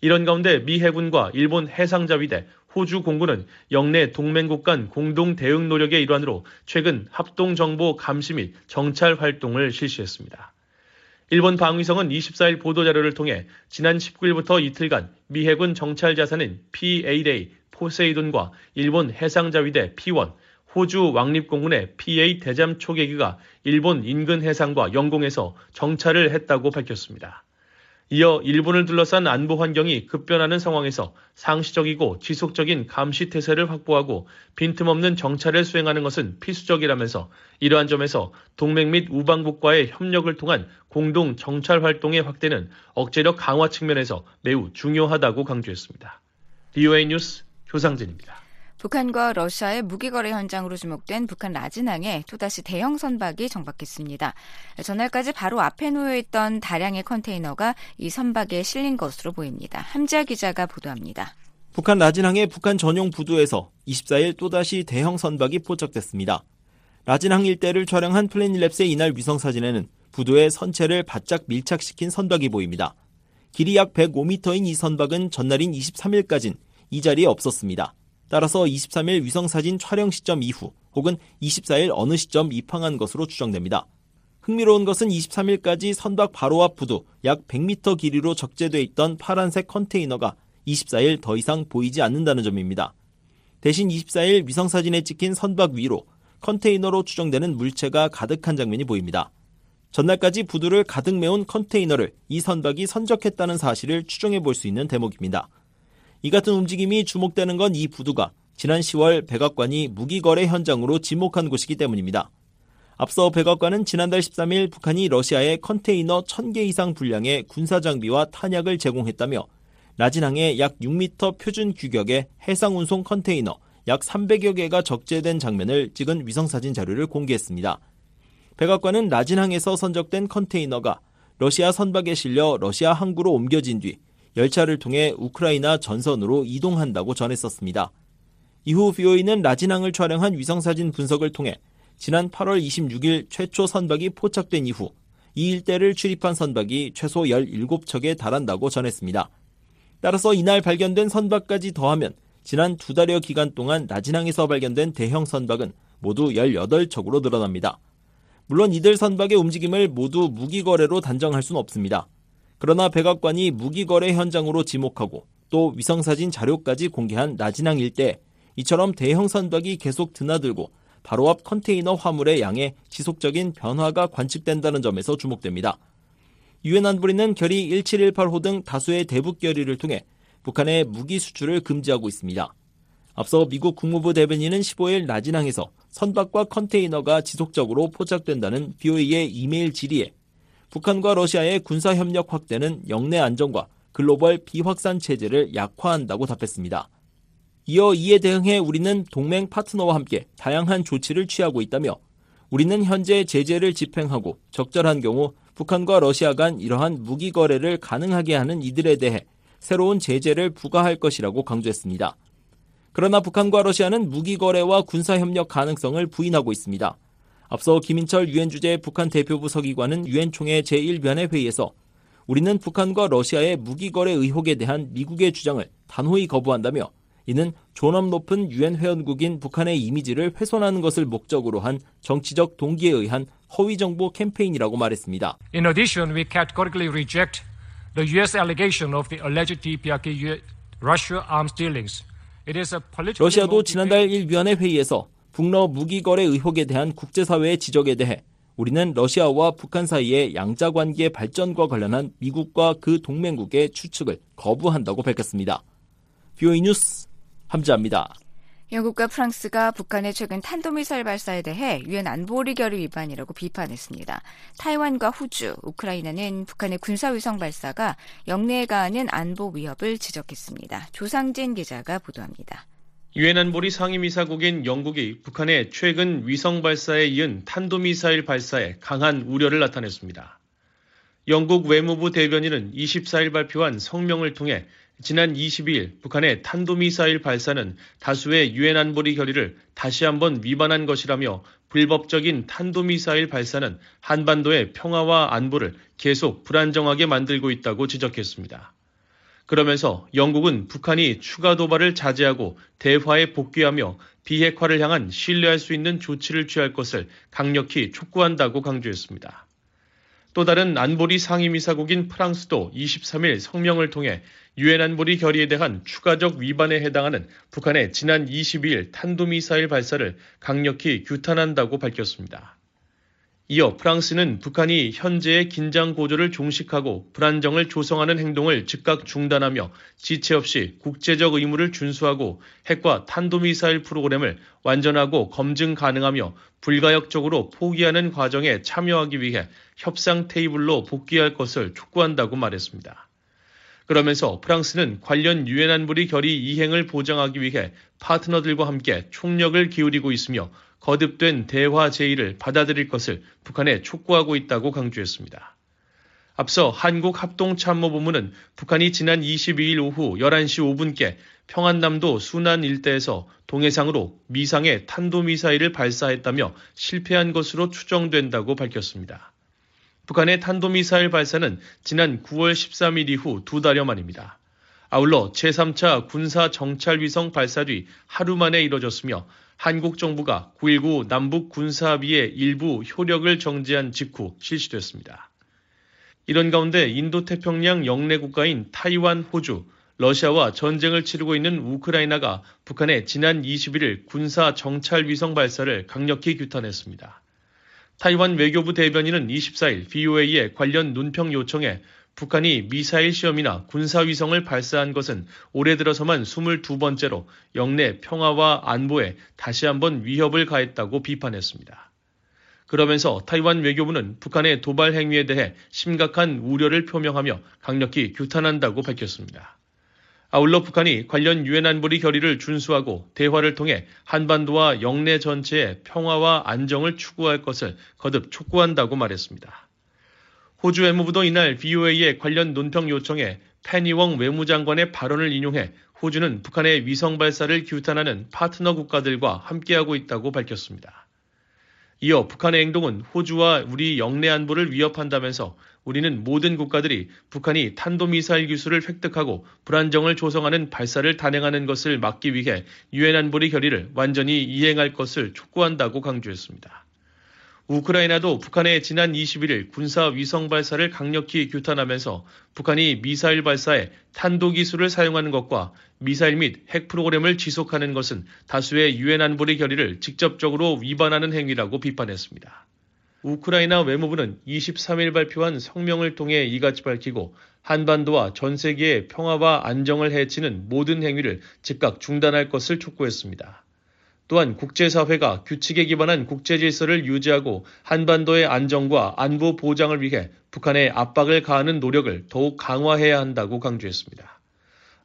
이런 가운데 미 해군과 일본 해상자위대, 호주 공군은 영내 동맹국 간 공동 대응 노력의 일환으로 최근 합동 정보 감시 및 정찰 활동을 실시했습니다. 일본 방위성은 24일 보도자료를 통해 지난 19일부터 이틀간 미 해군 정찰 자산인 P-8A 포세이돈과 일본 해상자위대 P-1, 호주 왕립공군의 PA 대잠 초계기가 일본 인근 해상과 영공에서 정찰을 했다고 밝혔습니다. 이어 일본을 둘러싼 안보 환경이 급변하는 상황에서 상시적이고 지속적인 감시 태세를 확보하고 빈틈없는 정찰을 수행하는 것은 필수적이라면서 이러한 점에서 동맹 및 우방국과의 협력을 통한 공동 정찰 활동의 확대는 억제력 강화 측면에서 매우 중요하다고 강조했습니다. DOA 뉴스 조상진입니다. 북한과 러시아의 무기거래 현장으로 지목된 북한 라진항에 또다시 대형 선박이 정박했습니다. 전날까지 바로 앞에 놓여있던 다량의 컨테이너가 이 선박에 실린 것으로 보입니다. 함지아 기자가 보도합니다. 북한 라진항의 북한 전용 부두에서 24일 또다시 대형 선박이 포착됐습니다. 라진항 일대를 촬영한 플래닛랩스의 이날 위성 사진에는 부두에 선체를 바짝 밀착시킨 선박이 보입니다. 길이 약 105m인 이 선박은 전날인 23일까진 이 자리에 없었습니다. 따라서 23일 위성사진 촬영 시점 이후 혹은 24일 어느 시점 입항한 것으로 추정됩니다. 흥미로운 것은 23일까지 선박 바로 앞 부두 약 100m 길이로 적재돼 있던 파란색 컨테이너가 24일 더 이상 보이지 않는다는 점입니다. 대신 24일 위성사진에 찍힌 선박 위로 컨테이너로 추정되는 물체가 가득한 장면이 보입니다. 전날까지 부두를 가득 메운 컨테이너를 이 선박이 선적했다는 사실을 추정해 볼 수 있는 대목입니다. 이 같은 움직임이 주목되는 건 이 부두가 지난 10월 백악관이 무기거래 현장으로 지목한 곳이기 때문입니다. 앞서 백악관은 지난달 13일 북한이 러시아에 컨테이너 1000개 이상 분량의 군사장비와 탄약을 제공했다며 라진항에 약 6m 표준 규격의 해상운송 컨테이너 약 300여 개가 적재된 장면을 찍은 위성사진 자료를 공개했습니다. 백악관은 라진항에서 선적된 컨테이너가 러시아 선박에 실려 러시아 항구로 옮겨진 뒤 열차를 통해 우크라이나 전선으로 이동한다고 전했었습니다. 이후 BOE는 라진항을 촬영한 위성사진 분석을 통해 지난 8월 26일 최초 선박이 포착된 이후 이 일대를 출입한 선박이 최소 17척에 달한다고 전했습니다. 따라서 이날 발견된 선박까지 더하면 지난 두 달여 기간 동안 라진항에서 발견된 대형 선박은 모두 18척으로 늘어납니다. 물론 이들 선박의 움직임을 모두 무기 거래로 단정할 수는 없습니다. 그러나 백악관이 무기거래 현장으로 지목하고 또 위성사진 자료까지 공개한 라진항 일대 이처럼 대형 선박이 계속 드나들고 바로 앞 컨테이너 화물의 양에 지속적인 변화가 관측된다는 점에서 주목됩니다. 유엔 안보리는 결의 1718호 등 다수의 대북 결의를 통해 북한의 무기 수출을 금지하고 있습니다. 앞서 미국 국무부 대변인은 15일 라진항에서 선박과 컨테이너가 지속적으로 포착된다는 BOE의 이메일 질의에 북한과 러시아의 군사 협력 확대는 영내 안정과 글로벌 비확산 체제를 약화한다고 답했습니다. 이어 이에 대응해 우리는 동맹 파트너와 함께 다양한 조치를 취하고 있다며 우리는 현재 제재를 집행하고 적절한 경우 북한과 러시아 간 이러한 무기 거래를 가능하게 하는 이들에 대해 새로운 제재를 부과할 것이라고 강조했습니다. 그러나 북한과 러시아는 무기 거래와 군사 협력 가능성을 부인하고 있습니다. 앞서 김인철 유엔 주재 북한 대표부 서기관은 유엔 총회 제1변의 회의에서 우리는 북한과 러시아의 무기 거래 의혹에 대한 미국의 주장을 단호히 거부한다며 이는 존엄 높은 유엔 회원국인 북한의 이미지를 훼손하는 것을 목적으로 한 정치적 동기에 의한 허위 정보 캠페인이라고 말했습니다. In addition, we categorically reject the US allegation of the alleged DPRK Russia arms dealings. 러시아도 지난달 1위원회 회의에서 북러 무기 거래 의혹에 대한 국제사회의 지적에 대해 우리는 러시아와 북한 사이의 양자 관계 발전과 관련한 미국과 그 동맹국의 추측을 거부한다고 밝혔습니다. 뷰이 뉴스 함지합니다. 영국과 프랑스가 북한의 최근 탄도미사일 발사에 대해 유엔 안보리 결의 위반이라고 비판했습니다. 타이완과 호주, 우크라이나는 북한의 군사위성 발사가 영내에 가하는 안보 위협을 지적했습니다. 조상진 기자가 보도합니다. 유엔 안보리 상임이사국인 영국이 북한의 최근 위성 발사에 이은 탄도미사일 발사에 강한 우려를 나타냈습니다. 영국 외무부 대변인은 24일 발표한 성명을 통해 지난 22일 북한의 탄도미사일 발사는 다수의 유엔 안보리 결의를 다시 한번 위반한 것이라며 불법적인 탄도미사일 발사는 한반도의 평화와 안보를 계속 불안정하게 만들고 있다고 지적했습니다. 그러면서 영국은 북한이 추가 도발을 자제하고 대화에 복귀하며 비핵화를 향한 신뢰할 수 있는 조치를 취할 것을 강력히 촉구한다고 강조했습니다. 또 다른 안보리 상임이사국인 프랑스도 23일 성명을 통해 유엔 안보리 결의에 대한 추가적 위반에 해당하는 북한의 지난 22일 탄도미사일 발사를 강력히 규탄한다고 밝혔습니다. 이어 프랑스는 북한이 현재의 긴장 고조를 종식하고 불안정을 조성하는 행동을 즉각 중단하며 지체 없이 국제적 의무를 준수하고 핵과 탄도미사일 프로그램을 완전하고 검증 가능하며 불가역적으로 포기하는 과정에 참여하기 위해 협상 테이블로 복귀할 것을 촉구한다고 말했습니다. 그러면서 프랑스는 관련 유엔 안보리 결의 이행을 보장하기 위해 파트너들과 함께 총력을 기울이고 있으며 거듭된 대화 제의를 받아들일 것을 북한에 촉구하고 있다고 강조했습니다. 앞서 한국합동참모본부는 북한이 지난 22일 오후 11시 5분께 평안남도 순안 일대에서 동해상으로 미상의 탄도미사일을 발사했다며 실패한 것으로 추정된다고 밝혔습니다. 북한의 탄도미사일 발사는 지난 9월 13일 이후 두 달여 만입니다. 아울러 제3차 군사 정찰 위성 발사 뒤 하루 만에 이뤄졌으며 한국 정부가 9.19 남북 군사합의의 일부 효력을 정지한 직후 실시됐습니다. 이런 가운데 인도태평양 영내 국가인 타이완, 호주, 러시아와 전쟁을 치르고 있는 우크라이나가 북한의 지난 21일 군사 정찰 위성 발사를 강력히 규탄했습니다. 타이완 외교부 대변인은 24일 BOA의 관련 논평 요청에 북한이 미사일 시험이나 군사위성을 발사한 것은 올해 들어서만 22번째로 영내 평화와 안보에 다시 한번 위협을 가했다고 비판했습니다. 그러면서 타이완 외교부는 북한의 도발 행위에 대해 심각한 우려를 표명하며 강력히 규탄한다고 밝혔습니다. 아울러 북한이 관련 유엔 안보리 결의를 준수하고 대화를 통해 한반도와 영내 전체의 평화와 안정을 추구할 것을 거듭 촉구한다고 말했습니다. 호주 외무부도 이날 BOA의 관련 논평 요청에 페니웡 외무장관의 발언을 인용해 호주는 북한의 위성 발사를 규탄하는 파트너 국가들과 함께하고 있다고 밝혔습니다. 이어 북한의 행동은 호주와 우리 영내 안보를 위협한다면서 우리는 모든 국가들이 북한이 탄도미사일 기술을 획득하고 불안정을 조성하는 발사를 단행하는 것을 막기 위해 유엔 안보리 결의를 완전히 이행할 것을 촉구한다고 강조했습니다. 우크라이나도 북한의 지난 21일 군사 위성 발사를 강력히 규탄하면서 북한이 미사일 발사에 탄도 기술을 사용하는 것과 미사일 및 핵 프로그램을 지속하는 것은 다수의 유엔 안보리 결의를 직접적으로 위반하는 행위라고 비판했습니다. 우크라이나 외무부는 23일 발표한 성명을 통해 이같이 밝히고 한반도와 전 세계의 평화와 안정을 해치는 모든 행위를 즉각 중단할 것을 촉구했습니다. 또한 국제사회가 규칙에 기반한 국제 질서를 유지하고 한반도의 안정과 안보 보장을 위해 북한에 압박을 가하는 노력을 더욱 강화해야 한다고 강조했습니다.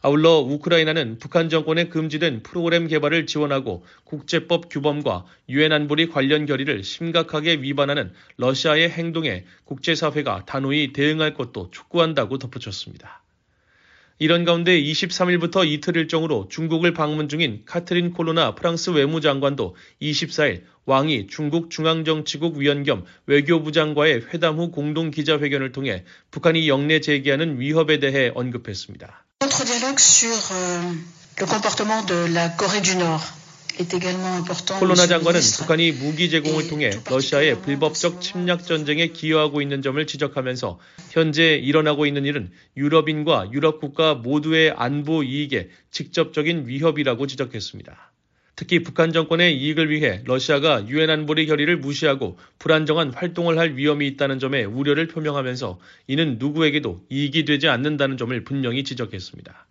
아울러 우크라이나는 북한 정권에 금지된 프로그램 개발을 지원하고 국제법 규범과 유엔 안보리 관련 결의를 심각하게 위반하는 러시아의 행동에 국제사회가 단호히 대응할 것도 촉구한다고 덧붙였습니다. 이런 가운데 23일부터 이틀 일정으로 중국을 방문 중인 카트린 콜로나 프랑스 외무장관도 24일 왕이 중국 중앙정치국 위원 겸 외교부 장과의 회담 후 공동 기자회견을 통해 북한이 영내 제기하는 위협에 대해 언급했습니다. 콜로나 장관은 북한이 무기 제공을 통해 러시아의 불법적 침략 전쟁에 기여하고 있는 점을 지적하면서 현재 일어나고 있는 일은 유럽인과 유럽 국가 모두의 안보 이익에 직접적인 위협이라고 지적했습니다. 특히 북한 정권의 이익을 위해 러시아가 유엔 안보리 결의를 무시하고 불안정한 활동을 할 위험이 있다는 점에 우려를 표명하면서 이는 누구에게도 이익이 되지 않는다는 점을 분명히 지적했습니다.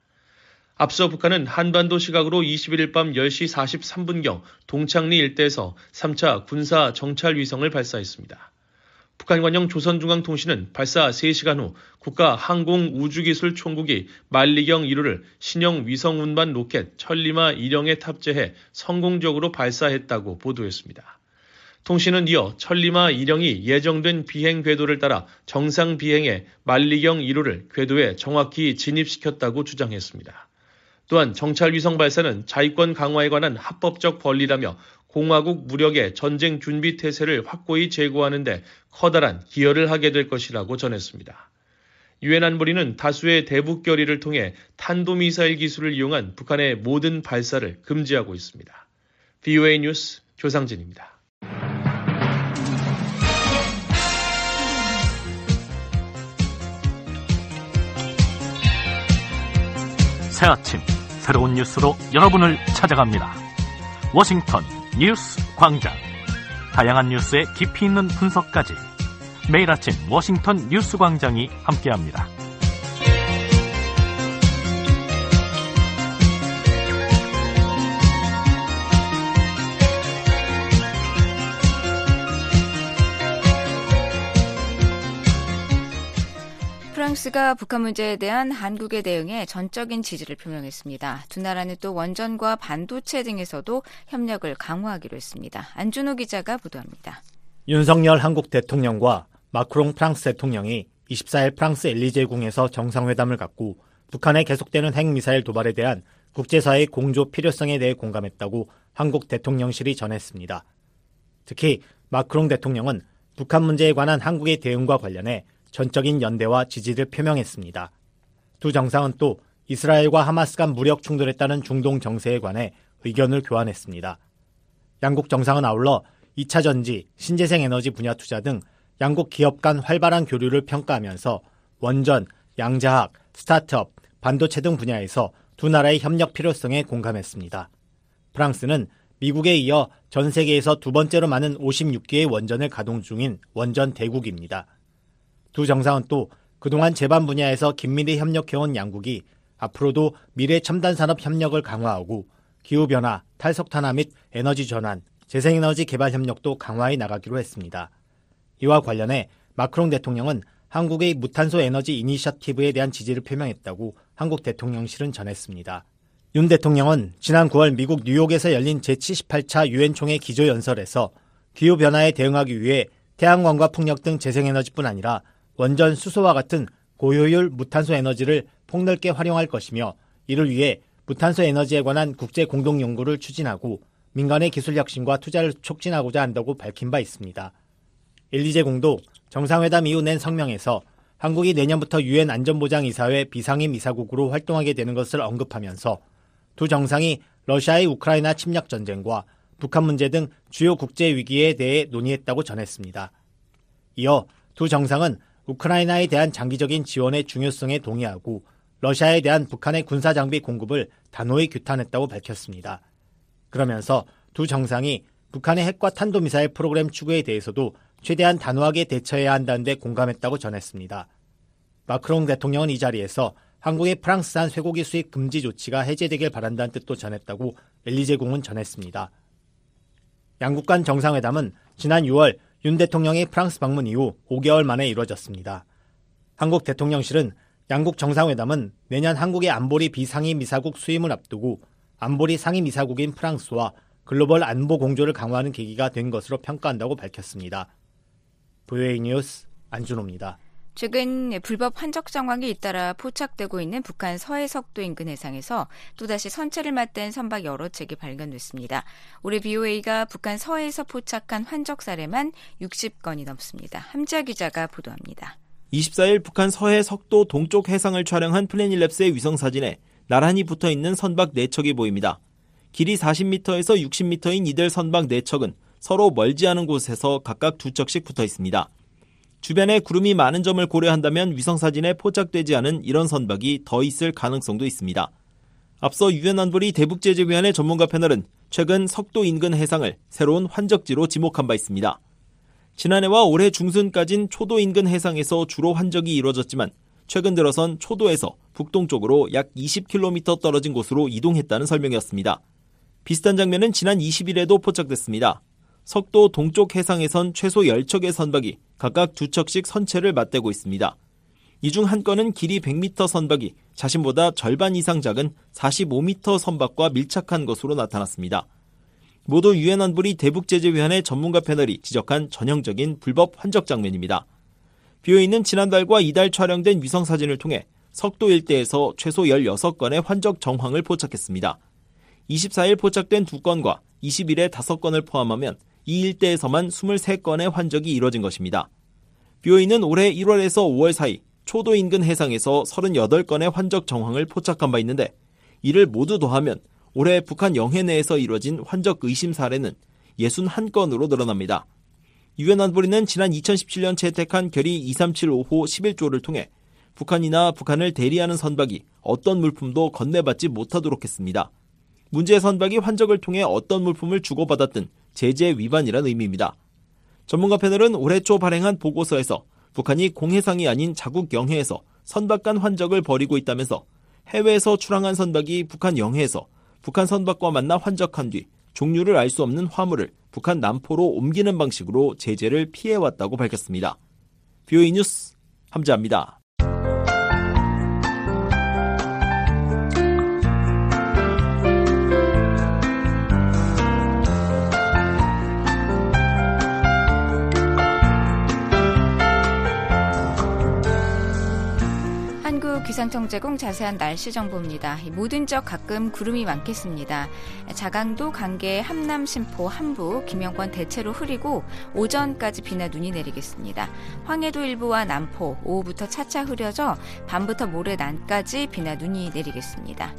앞서 북한은 한반도 시각으로 21일 밤 10시 43분경 동창리 일대에서 3차 군사 정찰 위성을 발사했습니다. 북한 관영 조선중앙통신은 발사 3시간 후 국가 항공우주기술총국이 만리경 1호를 신형 위성 운반 로켓 천리마 1형에 탑재해 성공적으로 발사했다고 보도했습니다. 통신은 이어 천리마 1형이 예정된 비행 궤도를 따라 정상 비행해 만리경 1호를 궤도에 정확히 진입시켰다고 주장했습니다. 또한 정찰 위성 발사는 자위권 강화에 관한 합법적 권리라며 공화국 무력의 전쟁 준비 태세를 확고히 제고하는 데 커다란 기여를 하게 될 것이라고 전했습니다. 유엔 안보리는 다수의 대북 결의를 통해 탄도미사일 기술을 이용한 북한의 모든 발사를 금지하고 있습니다. VOA 뉴스 조상진입니다. 새 아침 새로운 뉴스로 여러분을 찾아갑니다. 워싱턴 뉴스 광장. 다양한 뉴스의 깊이 있는 분석까지 매일 아침 워싱턴 뉴스 광장이 함께합니다. 프랑스가 북한 문제에 대한 한국의 대응에 전적인 지지를 표명했습니다. 두 나라는 또 원전과 반도체 등에서도 협력을 강화하기로 했습니다. 안준호 기자가 보도합니다. 윤석열 한국 대통령과 마크롱 프랑스 대통령이 24일 프랑스 엘리제궁에서 정상회담을 갖고 북한의 계속되는 핵미사일 도발에 대한 국제사회의 공조 필요성에 대해 공감했다고 한국 대통령실이 전했습니다. 특히 마크롱 대통령은 북한 문제에 관한 한국의 대응과 관련해 전적인 연대와 지지를 표명했습니다. 두 정상은 또 이스라엘과 하마스 간 무력 충돌에 따른 중동 정세에 관해 의견을 교환했습니다. 양국 정상은 아울러 2차 전지, 신재생 에너지 분야 투자 등 양국 기업 간 활발한 교류를 평가하면서 원전, 양자학, 스타트업, 반도체 등 분야에서 두 나라의 협력 필요성에 공감했습니다. 프랑스는 미국에 이어 전 세계에서 두 번째로 많은 56개의 원전을 가동 중인 원전 대국입니다. 두 정상은 또 그동안 제반 분야에서 긴밀히 협력해온 양국이 앞으로도 미래 첨단 산업 협력을 강화하고 기후변화, 탈석탄화 및 에너지 전환, 재생에너지 개발 협력도 강화해 나가기로 했습니다. 이와 관련해 마크롱 대통령은 한국의 무탄소 에너지 이니셔티브에 대한 지지를 표명했다고 한국 대통령실은 전했습니다. 윤 대통령은 지난 9월 미국 뉴욕에서 열린 제78차 유엔 총회 기조연설에서 기후변화에 대응하기 위해 태양광과 풍력 등 재생에너지뿐 아니라 원전 수소와 같은 고효율 무탄소 에너지를 폭넓게 활용할 것이며 이를 위해 무탄소 에너지에 관한 국제 공동 연구를 추진하고 민간의 기술 혁신과 투자를 촉진하고자 한다고 밝힌 바 있습니다. 엘리제공도 정상회담 이후 낸 성명에서 한국이 내년부터 유엔 안전보장이사회 비상임 이사국으로 활동하게 되는 것을 언급하면서 두 정상이 러시아의 우크라이나 침략 전쟁과 북한 문제 등 주요 국제 위기에 대해 논의했다고 전했습니다. 이어 두 정상은 우크라이나에 대한 장기적인 지원의 중요성에 동의하고 러시아에 대한 북한의 군사 장비 공급을 단호히 규탄했다고 밝혔습니다. 그러면서 두 정상이 북한의 핵과 탄도미사일 프로그램 추구에 대해서도 최대한 단호하게 대처해야 한다는 데 공감했다고 전했습니다. 마크롱 대통령은 이 자리에서 한국의 프랑스산 쇠고기 수입 금지 조치가 해제되길 바란다는 뜻도 전했다고 엘리제공은 전했습니다. 양국 간 정상회담은 지난 6월 윤 대통령의 프랑스 방문 이후 5개월 만에 이루어졌습니다. 한국 대통령실은 양국 정상회담은 내년 한국의 안보리 비상임 이사국 수임을 앞두고 안보리 상임 이사국인 프랑스와 글로벌 안보 공조를 강화하는 계기가 된 것으로 평가한다고 밝혔습니다. VOA 뉴스 안준호입니다. 최근 불법 환적 정황이 잇따라 포착되고 있는 북한 서해석도 인근 해상에서 또다시 선체를 맞댄 선박 여러 척이 발견됐습니다. 올해 BOA가 북한 서해에서 포착한 환적 사례만 60건이 넘습니다. 함지아 기자가 보도합니다. 24일 북한 서해 석도 동쪽 해상을 촬영한 플래닛랩스의 위성 사진에 나란히 붙어 있는 선박 4척이 보입니다. 길이 40m에서 60m인 이들 선박 4척은 서로 멀지 않은 곳에서 각각 두 척씩 붙어 있습니다. 주변에 구름이 많은 점을 고려한다면 위성사진에 포착되지 않은 이런 선박이 더 있을 가능성도 있습니다. 앞서 유엔 안보리 대북제재위원회 전문가 패널은 최근 석도 인근 해상을 새로운 환적지로 지목한 바 있습니다. 지난해와 올해 중순까진 초도 인근 해상에서 주로 환적이 이루어졌지만 최근 들어선 초도에서 북동쪽으로 약 20km 떨어진 곳으로 이동했다는 설명이었습니다. 비슷한 장면은 지난 20일에도 포착됐습니다. 석도 동쪽 해상에선 최소 10척의 선박이 각각 두 척씩 선체를 맞대고 있습니다. 이 중 한 건은 길이 100m 선박이 자신보다 절반 이상 작은 45m 선박과 밀착한 것으로 나타났습니다. 모두 유엔 안보리 대북제재위원회 전문가 패널이 지적한 전형적인 불법 환적 장면입니다. 비어있는 지난달과 이달 촬영된 위성 사진을 통해 석도 일대에서 최소 16건의 환적 정황을 포착했습니다. 24일 포착된 2건과 20일에 5건을 포함하면 이 일대에서만 23건의 환적이 이뤄진 것입니다. 비어있는 올해 1월에서 5월 사이 초도 인근 해상에서 38건의 환적 정황을 포착한 바 있는데 이를 모두 더하면 올해 북한 영해 내에서 이뤄진 환적 의심 사례는 61건으로 늘어납니다. 유엔 안보리는 지난 2017년 채택한 결의 2375호 11조를 통해 북한이나 북한을 대리하는 선박이 어떤 물품도 건네받지 못하도록 했습니다. 문제 선박이 환적을 통해 어떤 물품을 주고받았든 제재 위반이란 의미입니다. 전문가 패널은 올해 초 발행한 보고서에서 북한이 공해상이 아닌 자국 영해에서 선박 간 환적을 벌이고 있다면서 해외에서 출항한 선박이 북한 영해에서 북한 선박과 만나 환적한 뒤 종류를 알 수 없는 화물을 북한 남포로 옮기는 방식으로 제재를 피해왔다고 밝혔습니다. 뷰이 뉴스 함자합니다. 기상청 제공 자세한 날씨 정보입니다. 모든 적 가끔 구름이 많겠습니다. 자강도, 강계, 함남, 심포, 함부, 김영권 대체로 흐리고 오전까지 비나 눈이 내리겠습니다. 황해도 일부와 남포, 오후부터 차차 흐려져 밤부터 모레 낮까지 비나 눈이 내리겠습니다.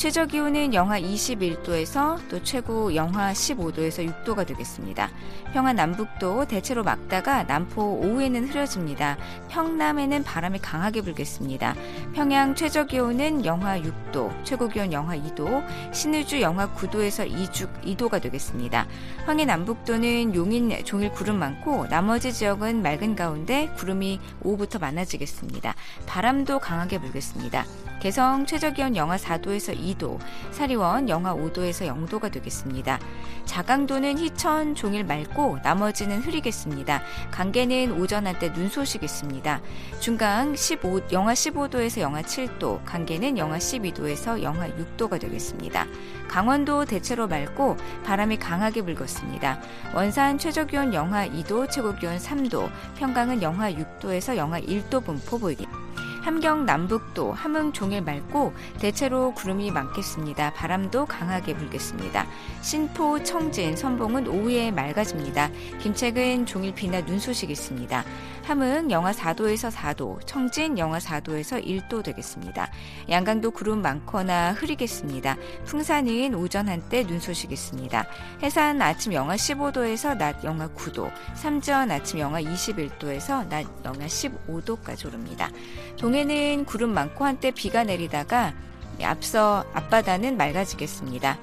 최저 기온은 영하 21도에서 또 최고 영하 15도에서 6도가 되겠습니다. 평안 남북도 대체로 막다가 남포 오후에는 흐려집니다. 평남에는 바람이 강하게 불겠습니다. 평양 최저 기온은 영하 6도, 최고 기온 영하 2도, 신의주 영하 9도에서 2주, 2도가 되겠습니다. 황해 남북도는 용인 종일 구름 많고 나머지 지역은 맑은 가운데 구름이 오후부터 많아지겠습니다. 바람도 강하게 불겠습니다. 개성 최저 기온 영하 4도에서 2도, 사리원 영하 5도에서 0도가 되겠습니다. 자강도는 희천 종일 맑고 나머지는 흐리겠습니다. 강계는 오전 한때 눈 소식 있습니다. 중강 15, 영하 15도에서 영하 7도, 강계는 영하 12도에서 영하 6도가 되겠습니다. 강원도 대체로 맑고 바람이 강하게 불겠습니다. 원산 최저 기온 영하 2도, 최고 기온 3도, 평강은 영하 6도에서 영하 1도 분포 보이겠습니다. 함경 남북도 함흥 종일 맑고 대체로 구름이 많겠습니다. 바람도 강하게 불겠습니다. 신포, 청진, 선봉은 오후에 맑아집니다. 김책은 종일 비나 눈 소식 있습니다. 함흥 영하 4도에서 4도, 청진 영하 4도에서 1도 되겠습니다. 양강도 구름 많거나 흐리겠습니다. 풍산은 오전 한때 눈 소식 있습니다. 해산 아침 영하 15도에서 낮 영하 9도, 삼전 아침 영하 21도에서 낮 영하 15도까지 오릅니다. 동해는 구름 많고 한때 비가 내리다가 앞서 앞바다는 맑아지겠습니다.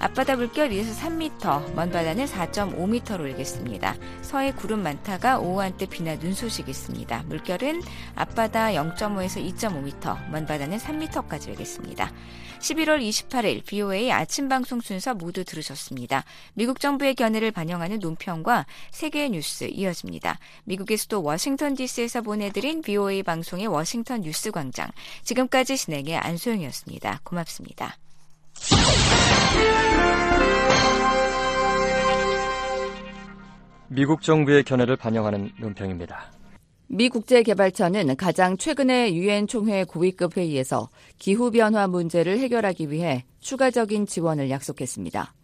앞바다 물결 2에서 3m, 먼 바다는 4.5m로 일겠습니다. 서해 구름 많다가 오후 한때 비나 눈 소식 있습니다. 물결은 앞바다 0.5에서 2.5m, 먼 바다는 3m까지 일겠습니다. 11월 28일 BOA 아침 방송 순서 모두 들으셨습니다. 미국 정부의 견해를 반영하는 논평과 세계 뉴스 이어집니다. 미국의 수도 워싱턴 DC에서 보내드린 BOA 방송의 워싱턴 뉴스 광장. 지금까지 진행의 안소영이었습니다. 고맙습니다. 미국 정부의 견해를 반영하는 논평입니다. 미 국제개발처는 가장 최근의 유엔 총회 고위급 회의에서 기후 변화 문제를 해결하기 위해 추가적인 지원을 약속했습니다.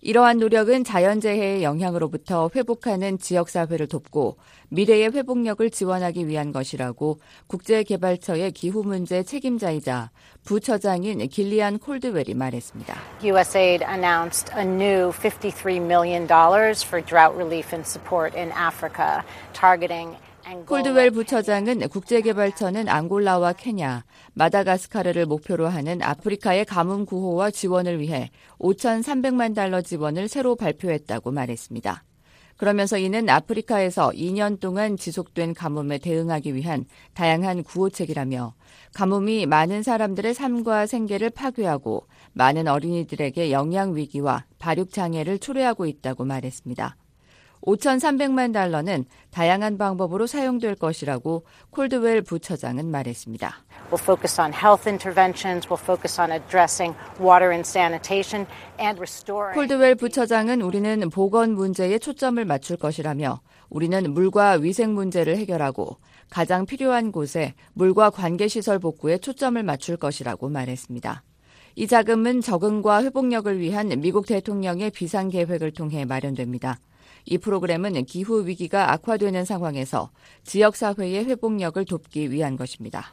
이러한 노력은 자연재해의 영향으로부터 회복하는 지역사회를 돕고 미래의 회복력을 지원하기 위한 것이라고 국제개발처의 기후문제 책임자이자 부처장인 길리안 콜드웰이 말했습니다. USAID announced a new $53 million for drought relief and support in Africa, targeting 콜드웰 부처장은 국제개발처는 앙골라와 케냐, 마다가스카르를 목표로 하는 아프리카의 가뭄 구호와 지원을 위해 5,300만 달러 지원을 새로 발표했다고 말했습니다. 그러면서 이는 아프리카에서 2년 동안 지속된 가뭄에 대응하기 위한 다양한 구호책이라며 가뭄이 많은 사람들의 삶과 생계를 파괴하고 많은 어린이들에게 영양 위기와 발육 장애를 초래하고 있다고 말했습니다. 5,300만 달러는 다양한 방법으로 사용될 것이라고 콜드웰 부처장은 말했습니다. We'll focus on health interventions. We'll focus on addressing water and sanitation and restoring. 콜드웰 부처장은 우리는 보건 문제에 초점을 맞출 것이라며 우리는 물과 위생 문제를 해결하고 가장 필요한 곳에 물과 관계시설 복구에 초점을 맞출 것이라고 말했습니다. 이 자금은 적응과 회복력을 위한 미국 대통령의 비상계획을 통해 마련됩니다. 이 프로그램은 기후 위기가 악화되는 상황에서 지역 사회의 회복력을 돕기 위한 것입니다.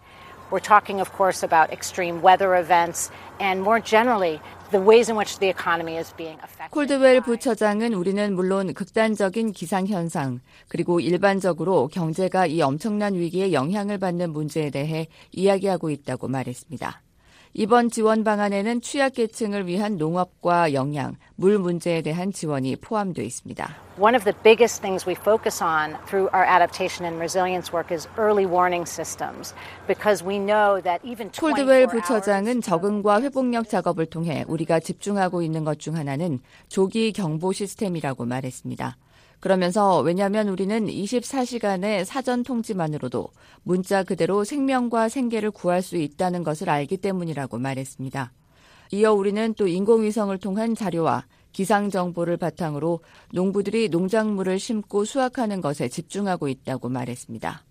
We're talking, of course, about extreme weather events and more generally the ways in which the economy is being affected. 콜드웰 부처장은 우리는 물론 극단적인 기상 현상 그리고 일반적으로 경제가 이 엄청난 위기에 영향을 받는 문제에 대해 이야기하고 있다고 말했습니다. 이번 지원 방안에는 취약계층을 위한 농업과 영양, 물 문제에 대한 지원이 포함되어 있습니다. One of the biggest things we focus on through our adaptation and resilience work is early warning systems because we know that even 콜드웰 부처장은 적응과 회복력 작업을 통해 우리가 집중하고 있는 것 중 하나는 조기 경보 시스템이라고 말했습니다. 그러면서 왜냐하면 우리는 24시간의 사전 통지만으로도 문자 그대로 생명과 생계를 구할 수 있다는 것을 알기 때문이라고 말했습니다. 이어 우리는 또 인공위성을 통한 자료와 기상 정보를 바탕으로 농부들이 농작물을 심고 수확하는 것에 집중하고 있다고 말했습니다.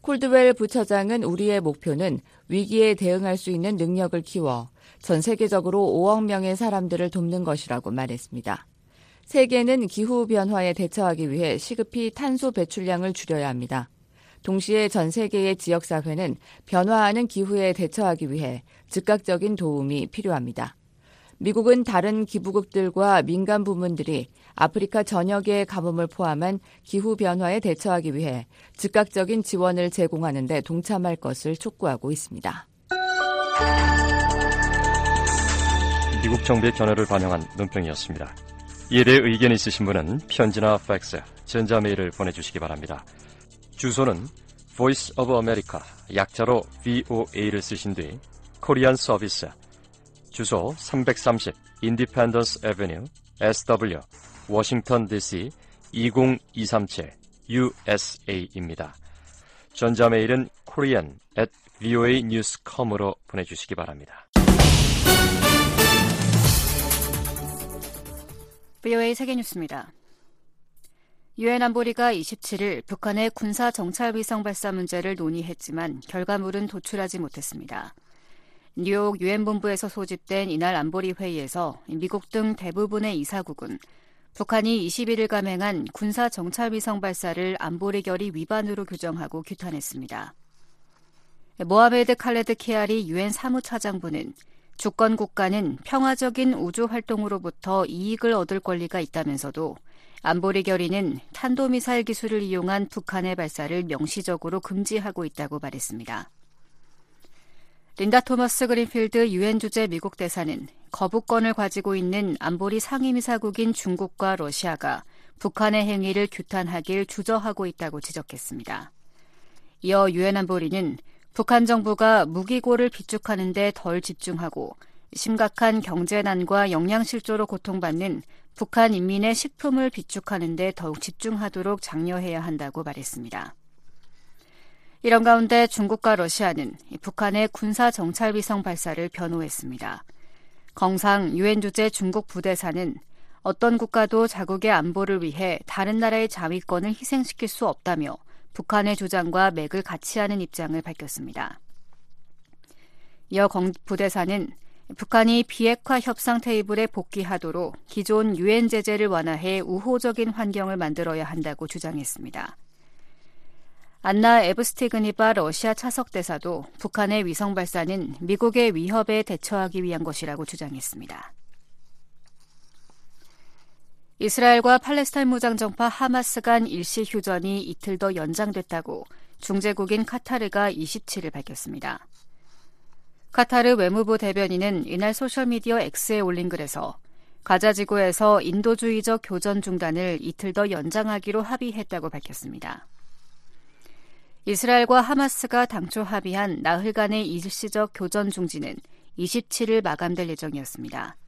콜드웰 부처장은 우리의 목표는 위기에 대응할 수 있는 능력을 키워 전 세계적으로 5억 명의 사람들을 돕는 것이라고 말했습니다. 세계는 기후 변화에 대처하기 위해 시급히 탄소 배출량을 줄여야 합니다. 동시에 전 세계의 지역 사회는 변화하는 기후에 대처하기 위해 즉각적인 도움이 필요합니다. 미국은 다른 기부국들과 민간 부문들이 아프리카 전역의 가뭄을 포함한 기후 변화에 대처하기 위해 즉각적인 지원을 제공하는 데 동참할 것을 촉구하고 있습니다. 미국 정부의 견해를 반영한 논평이었습니다. 이에 대해 의견 있으신 분은 편지나 팩스, 전자메일을 보내주시기 바랍니다. 주소는 Voice of America, 약자로 VOA를 쓰신 뒤 코리안 서비스, 주소 330 Independence Avenue, SW, 워싱턴 DC 20237 USA입니다. 전자메일은 korean at voanews.com으로 보내주시기 바랍니다. VOA 세계뉴스입니다. 유엔 안보리가 27일 북한의 군사 정찰 위성 발사 문제를 논의했지만 결과물은 도출하지 못했습니다. 뉴욕 유엔 본부에서 소집된 이날 안보리 회의에서 미국 등 대부분의 이사국은 북한이 21일 감행한 군사 정찰 위성 발사를 안보리 결의 위반으로 규정하고 규탄했습니다. 모하메드 칼레드 키아리 유엔 사무차장보는 주권 국가는 평화적인 우주 활동으로부터 이익을 얻을 권리가 있다면서도 안보리 결의는 탄도미사일 기술을 이용한 북한의 발사를 명시적으로 금지하고 있다고 말했습니다. 린다 토머스 그린필드 유엔 주재 미국 대사는 거부권을 가지고 있는 안보리 상임이사국인 중국과 러시아가 북한의 행위를 규탄하길 주저하고 있다고 지적했습니다. 이어 유엔 안보리는 북한 정부가 무기고를 비축하는 데 덜 집중하고 심각한 경제난과 영양실조로 고통받는 북한 인민의 식품을 비축하는 데 더욱 집중하도록 장려해야 한다고 말했습니다. 이런 가운데 중국과 러시아는 북한의 군사 정찰 위성 발사를 변호했습니다. 경상 유엔 주재 중국 부대사는 어떤 국가도 자국의 안보를 위해 다른 나라의 자위권을 희생시킬 수 없다며 북한의 주장과 맥을 같이 하는 입장을 밝혔습니다. 이어 공 부대사는 북한이 비핵화 협상 테이블에 복귀하도록 기존 유엔 제재를 완화해 우호적인 환경을 만들어야 한다고 주장했습니다. 안나 에브스티그니바 러시아 차석 대사도 북한의 위성 발사는 미국의 위협에 대처하기 위한 것이라고 주장했습니다. 이스라엘과 팔레스타인 무장정파 하마스 간 일시 휴전이 이틀 더 연장됐다고 중재국인 카타르가 27일 밝혔습니다. 카타르 외무부 대변인은 이날 소셜미디어 X에 올린 글에서 가자 지구에서 인도주의적 교전 중단을 이틀 더 연장하기로 합의했다고 밝혔습니다. 이스라엘과 하마스가 당초 합의한 나흘간의 일시적 교전 중지는 27일 마감될 예정이었습니다.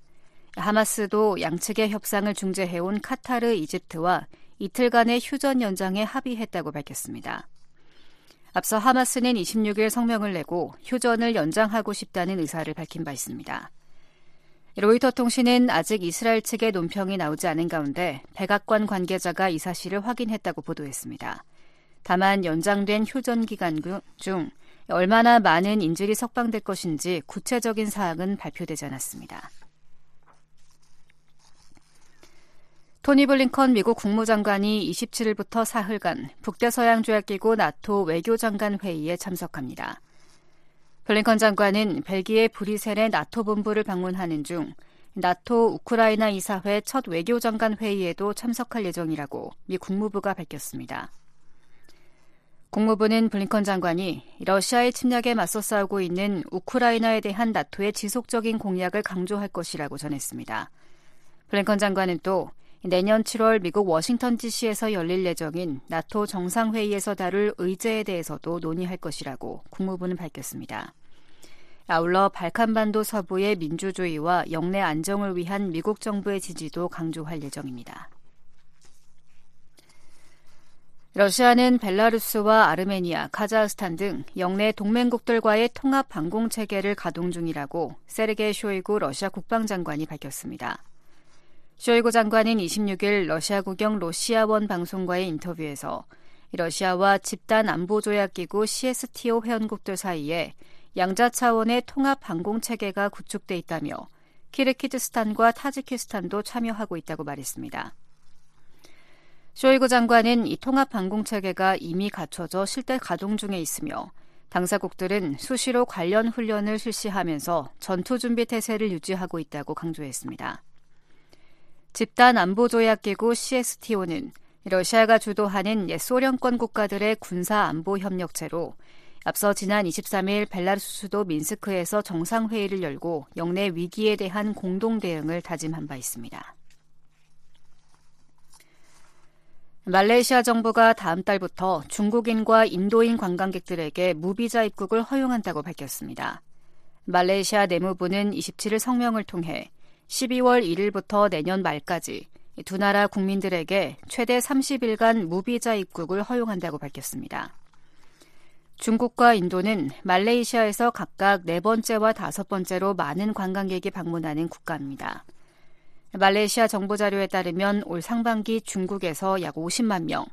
하마스도 양측의 협상을 중재해온 카타르, 이집트와 이틀간의 휴전 연장에 합의했다고 밝혔습니다. 앞서 하마스는 26일 성명을 내고 휴전을 연장하고 싶다는 의사를 밝힌 바 있습니다. 로이터 통신은 아직 이스라엘 측의 논평이 나오지 않은 가운데 백악관 관계자가 이 사실을 확인했다고 보도했습니다. 다만 연장된 휴전 기간 중 얼마나 많은 인질이 석방될 것인지 구체적인 사항은 발표되지 않았습니다. 토니 블링컨 미국 국무장관이 27일부터 사흘간 북대서양조약기구 나토 외교장관 회의에 참석합니다. 블링컨 장관은 벨기에 브리셀의 나토 본부를 방문하는 중 나토 우크라이나 이사회 첫 외교장관 회의에도 참석할 예정이라고 미 국무부가 밝혔습니다. 국무부는 블링컨 장관이 러시아의 침략에 맞서 싸우고 있는 우크라이나에 대한 나토의 지속적인 공약을 강조할 것이라고 전했습니다. 블링컨 장관은 또 내년 7월 미국 워싱턴 DC에서 열릴 예정인 나토 정상회의에서 다룰 의제에 대해서도 논의할 것이라고 국무부는 밝혔습니다. 아울러 발칸반도 서부의 민주주의와 영내 안정을 위한 미국 정부의 지지도 강조할 예정입니다. 러시아는 벨라루스와 아르메니아, 카자흐스탄 등 영내 동맹국들과의 통합 방공 체계를 가동 중이라고 세르게 쇼이구 러시아 국방장관이 밝혔습니다. 쇼이구 장관은 26일 러시아 국영 로시아원 방송과의 인터뷰에서 러시아와 집단 안보 조약 기구 CSTO 회원국들 사이에 양자 차원의 통합 방공 체계가 구축돼 있다며 키르키즈스탄과 타지키스탄도 참여하고 있다고 말했습니다. 쇼이구 장관은 이 통합 방공 체계가 이미 갖춰져 실제 가동 중에 있으며 당사국들은 수시로 관련 훈련을 실시하면서 전투 준비 태세를 유지하고 있다고 강조했습니다. 집단 안보 조약 기구 CSTO는 러시아가 주도하는 옛 소련권 국가들의 군사 안보 협력체로 앞서 지난 23일 벨라루스 수도 민스크에서 정상회의를 열고 영내 위기에 대한 공동 대응을 다짐한 바 있습니다. 말레이시아 정부가 다음 달부터 중국인과 인도인 관광객들에게 무비자 입국을 허용한다고 밝혔습니다. 말레이시아 내무부는 27일 성명을 통해 12월 1일부터 내년 말까지 두 나라 국민들에게 최대 30일간 무비자 입국을 허용한다고 밝혔습니다. 중국과 인도는 말레이시아에서 각각 네 번째와 다섯 번째로 많은 관광객이 방문하는 국가입니다. 말레이시아 정보 자료에 따르면 올 상반기 중국에서 약 50만 명,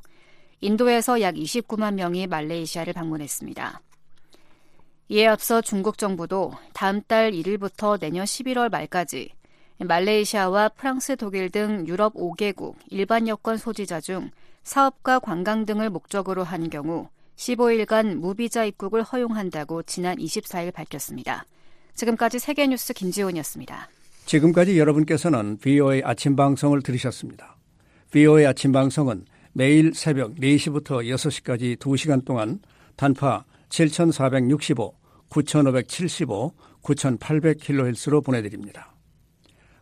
인도에서 약 29만 명이 말레이시아를 방문했습니다. 이에 앞서 중국 정부도 다음 달 1일부터 내년 11월 말까지 말레이시아와 프랑스, 독일 등 유럽 5개국 일반 여권 소지자 중 사업과 관광 등을 목적으로 한 경우 15일간 무비자 입국을 허용한다고 지난 24일 밝혔습니다. 지금까지 세계뉴스 김지훈이었습니다. 지금까지 여러분께서는 VOA 아침 방송을 들으셨습니다. VOA 아침 방송은 매일 새벽 4시부터 6시까지 2시간 동안 단파 7465, 9575, 9800kHz로 보내드립니다.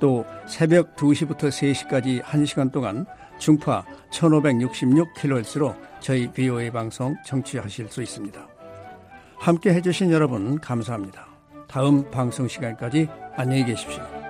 또 새벽 2시부터 3시까지 1시간 동안 중파 1566kHz로 저희 BOA 방송 청취하실 수 있습니다. 함께 해주신 여러분 감사합니다. 다음 방송 시간까지 안녕히 계십시오.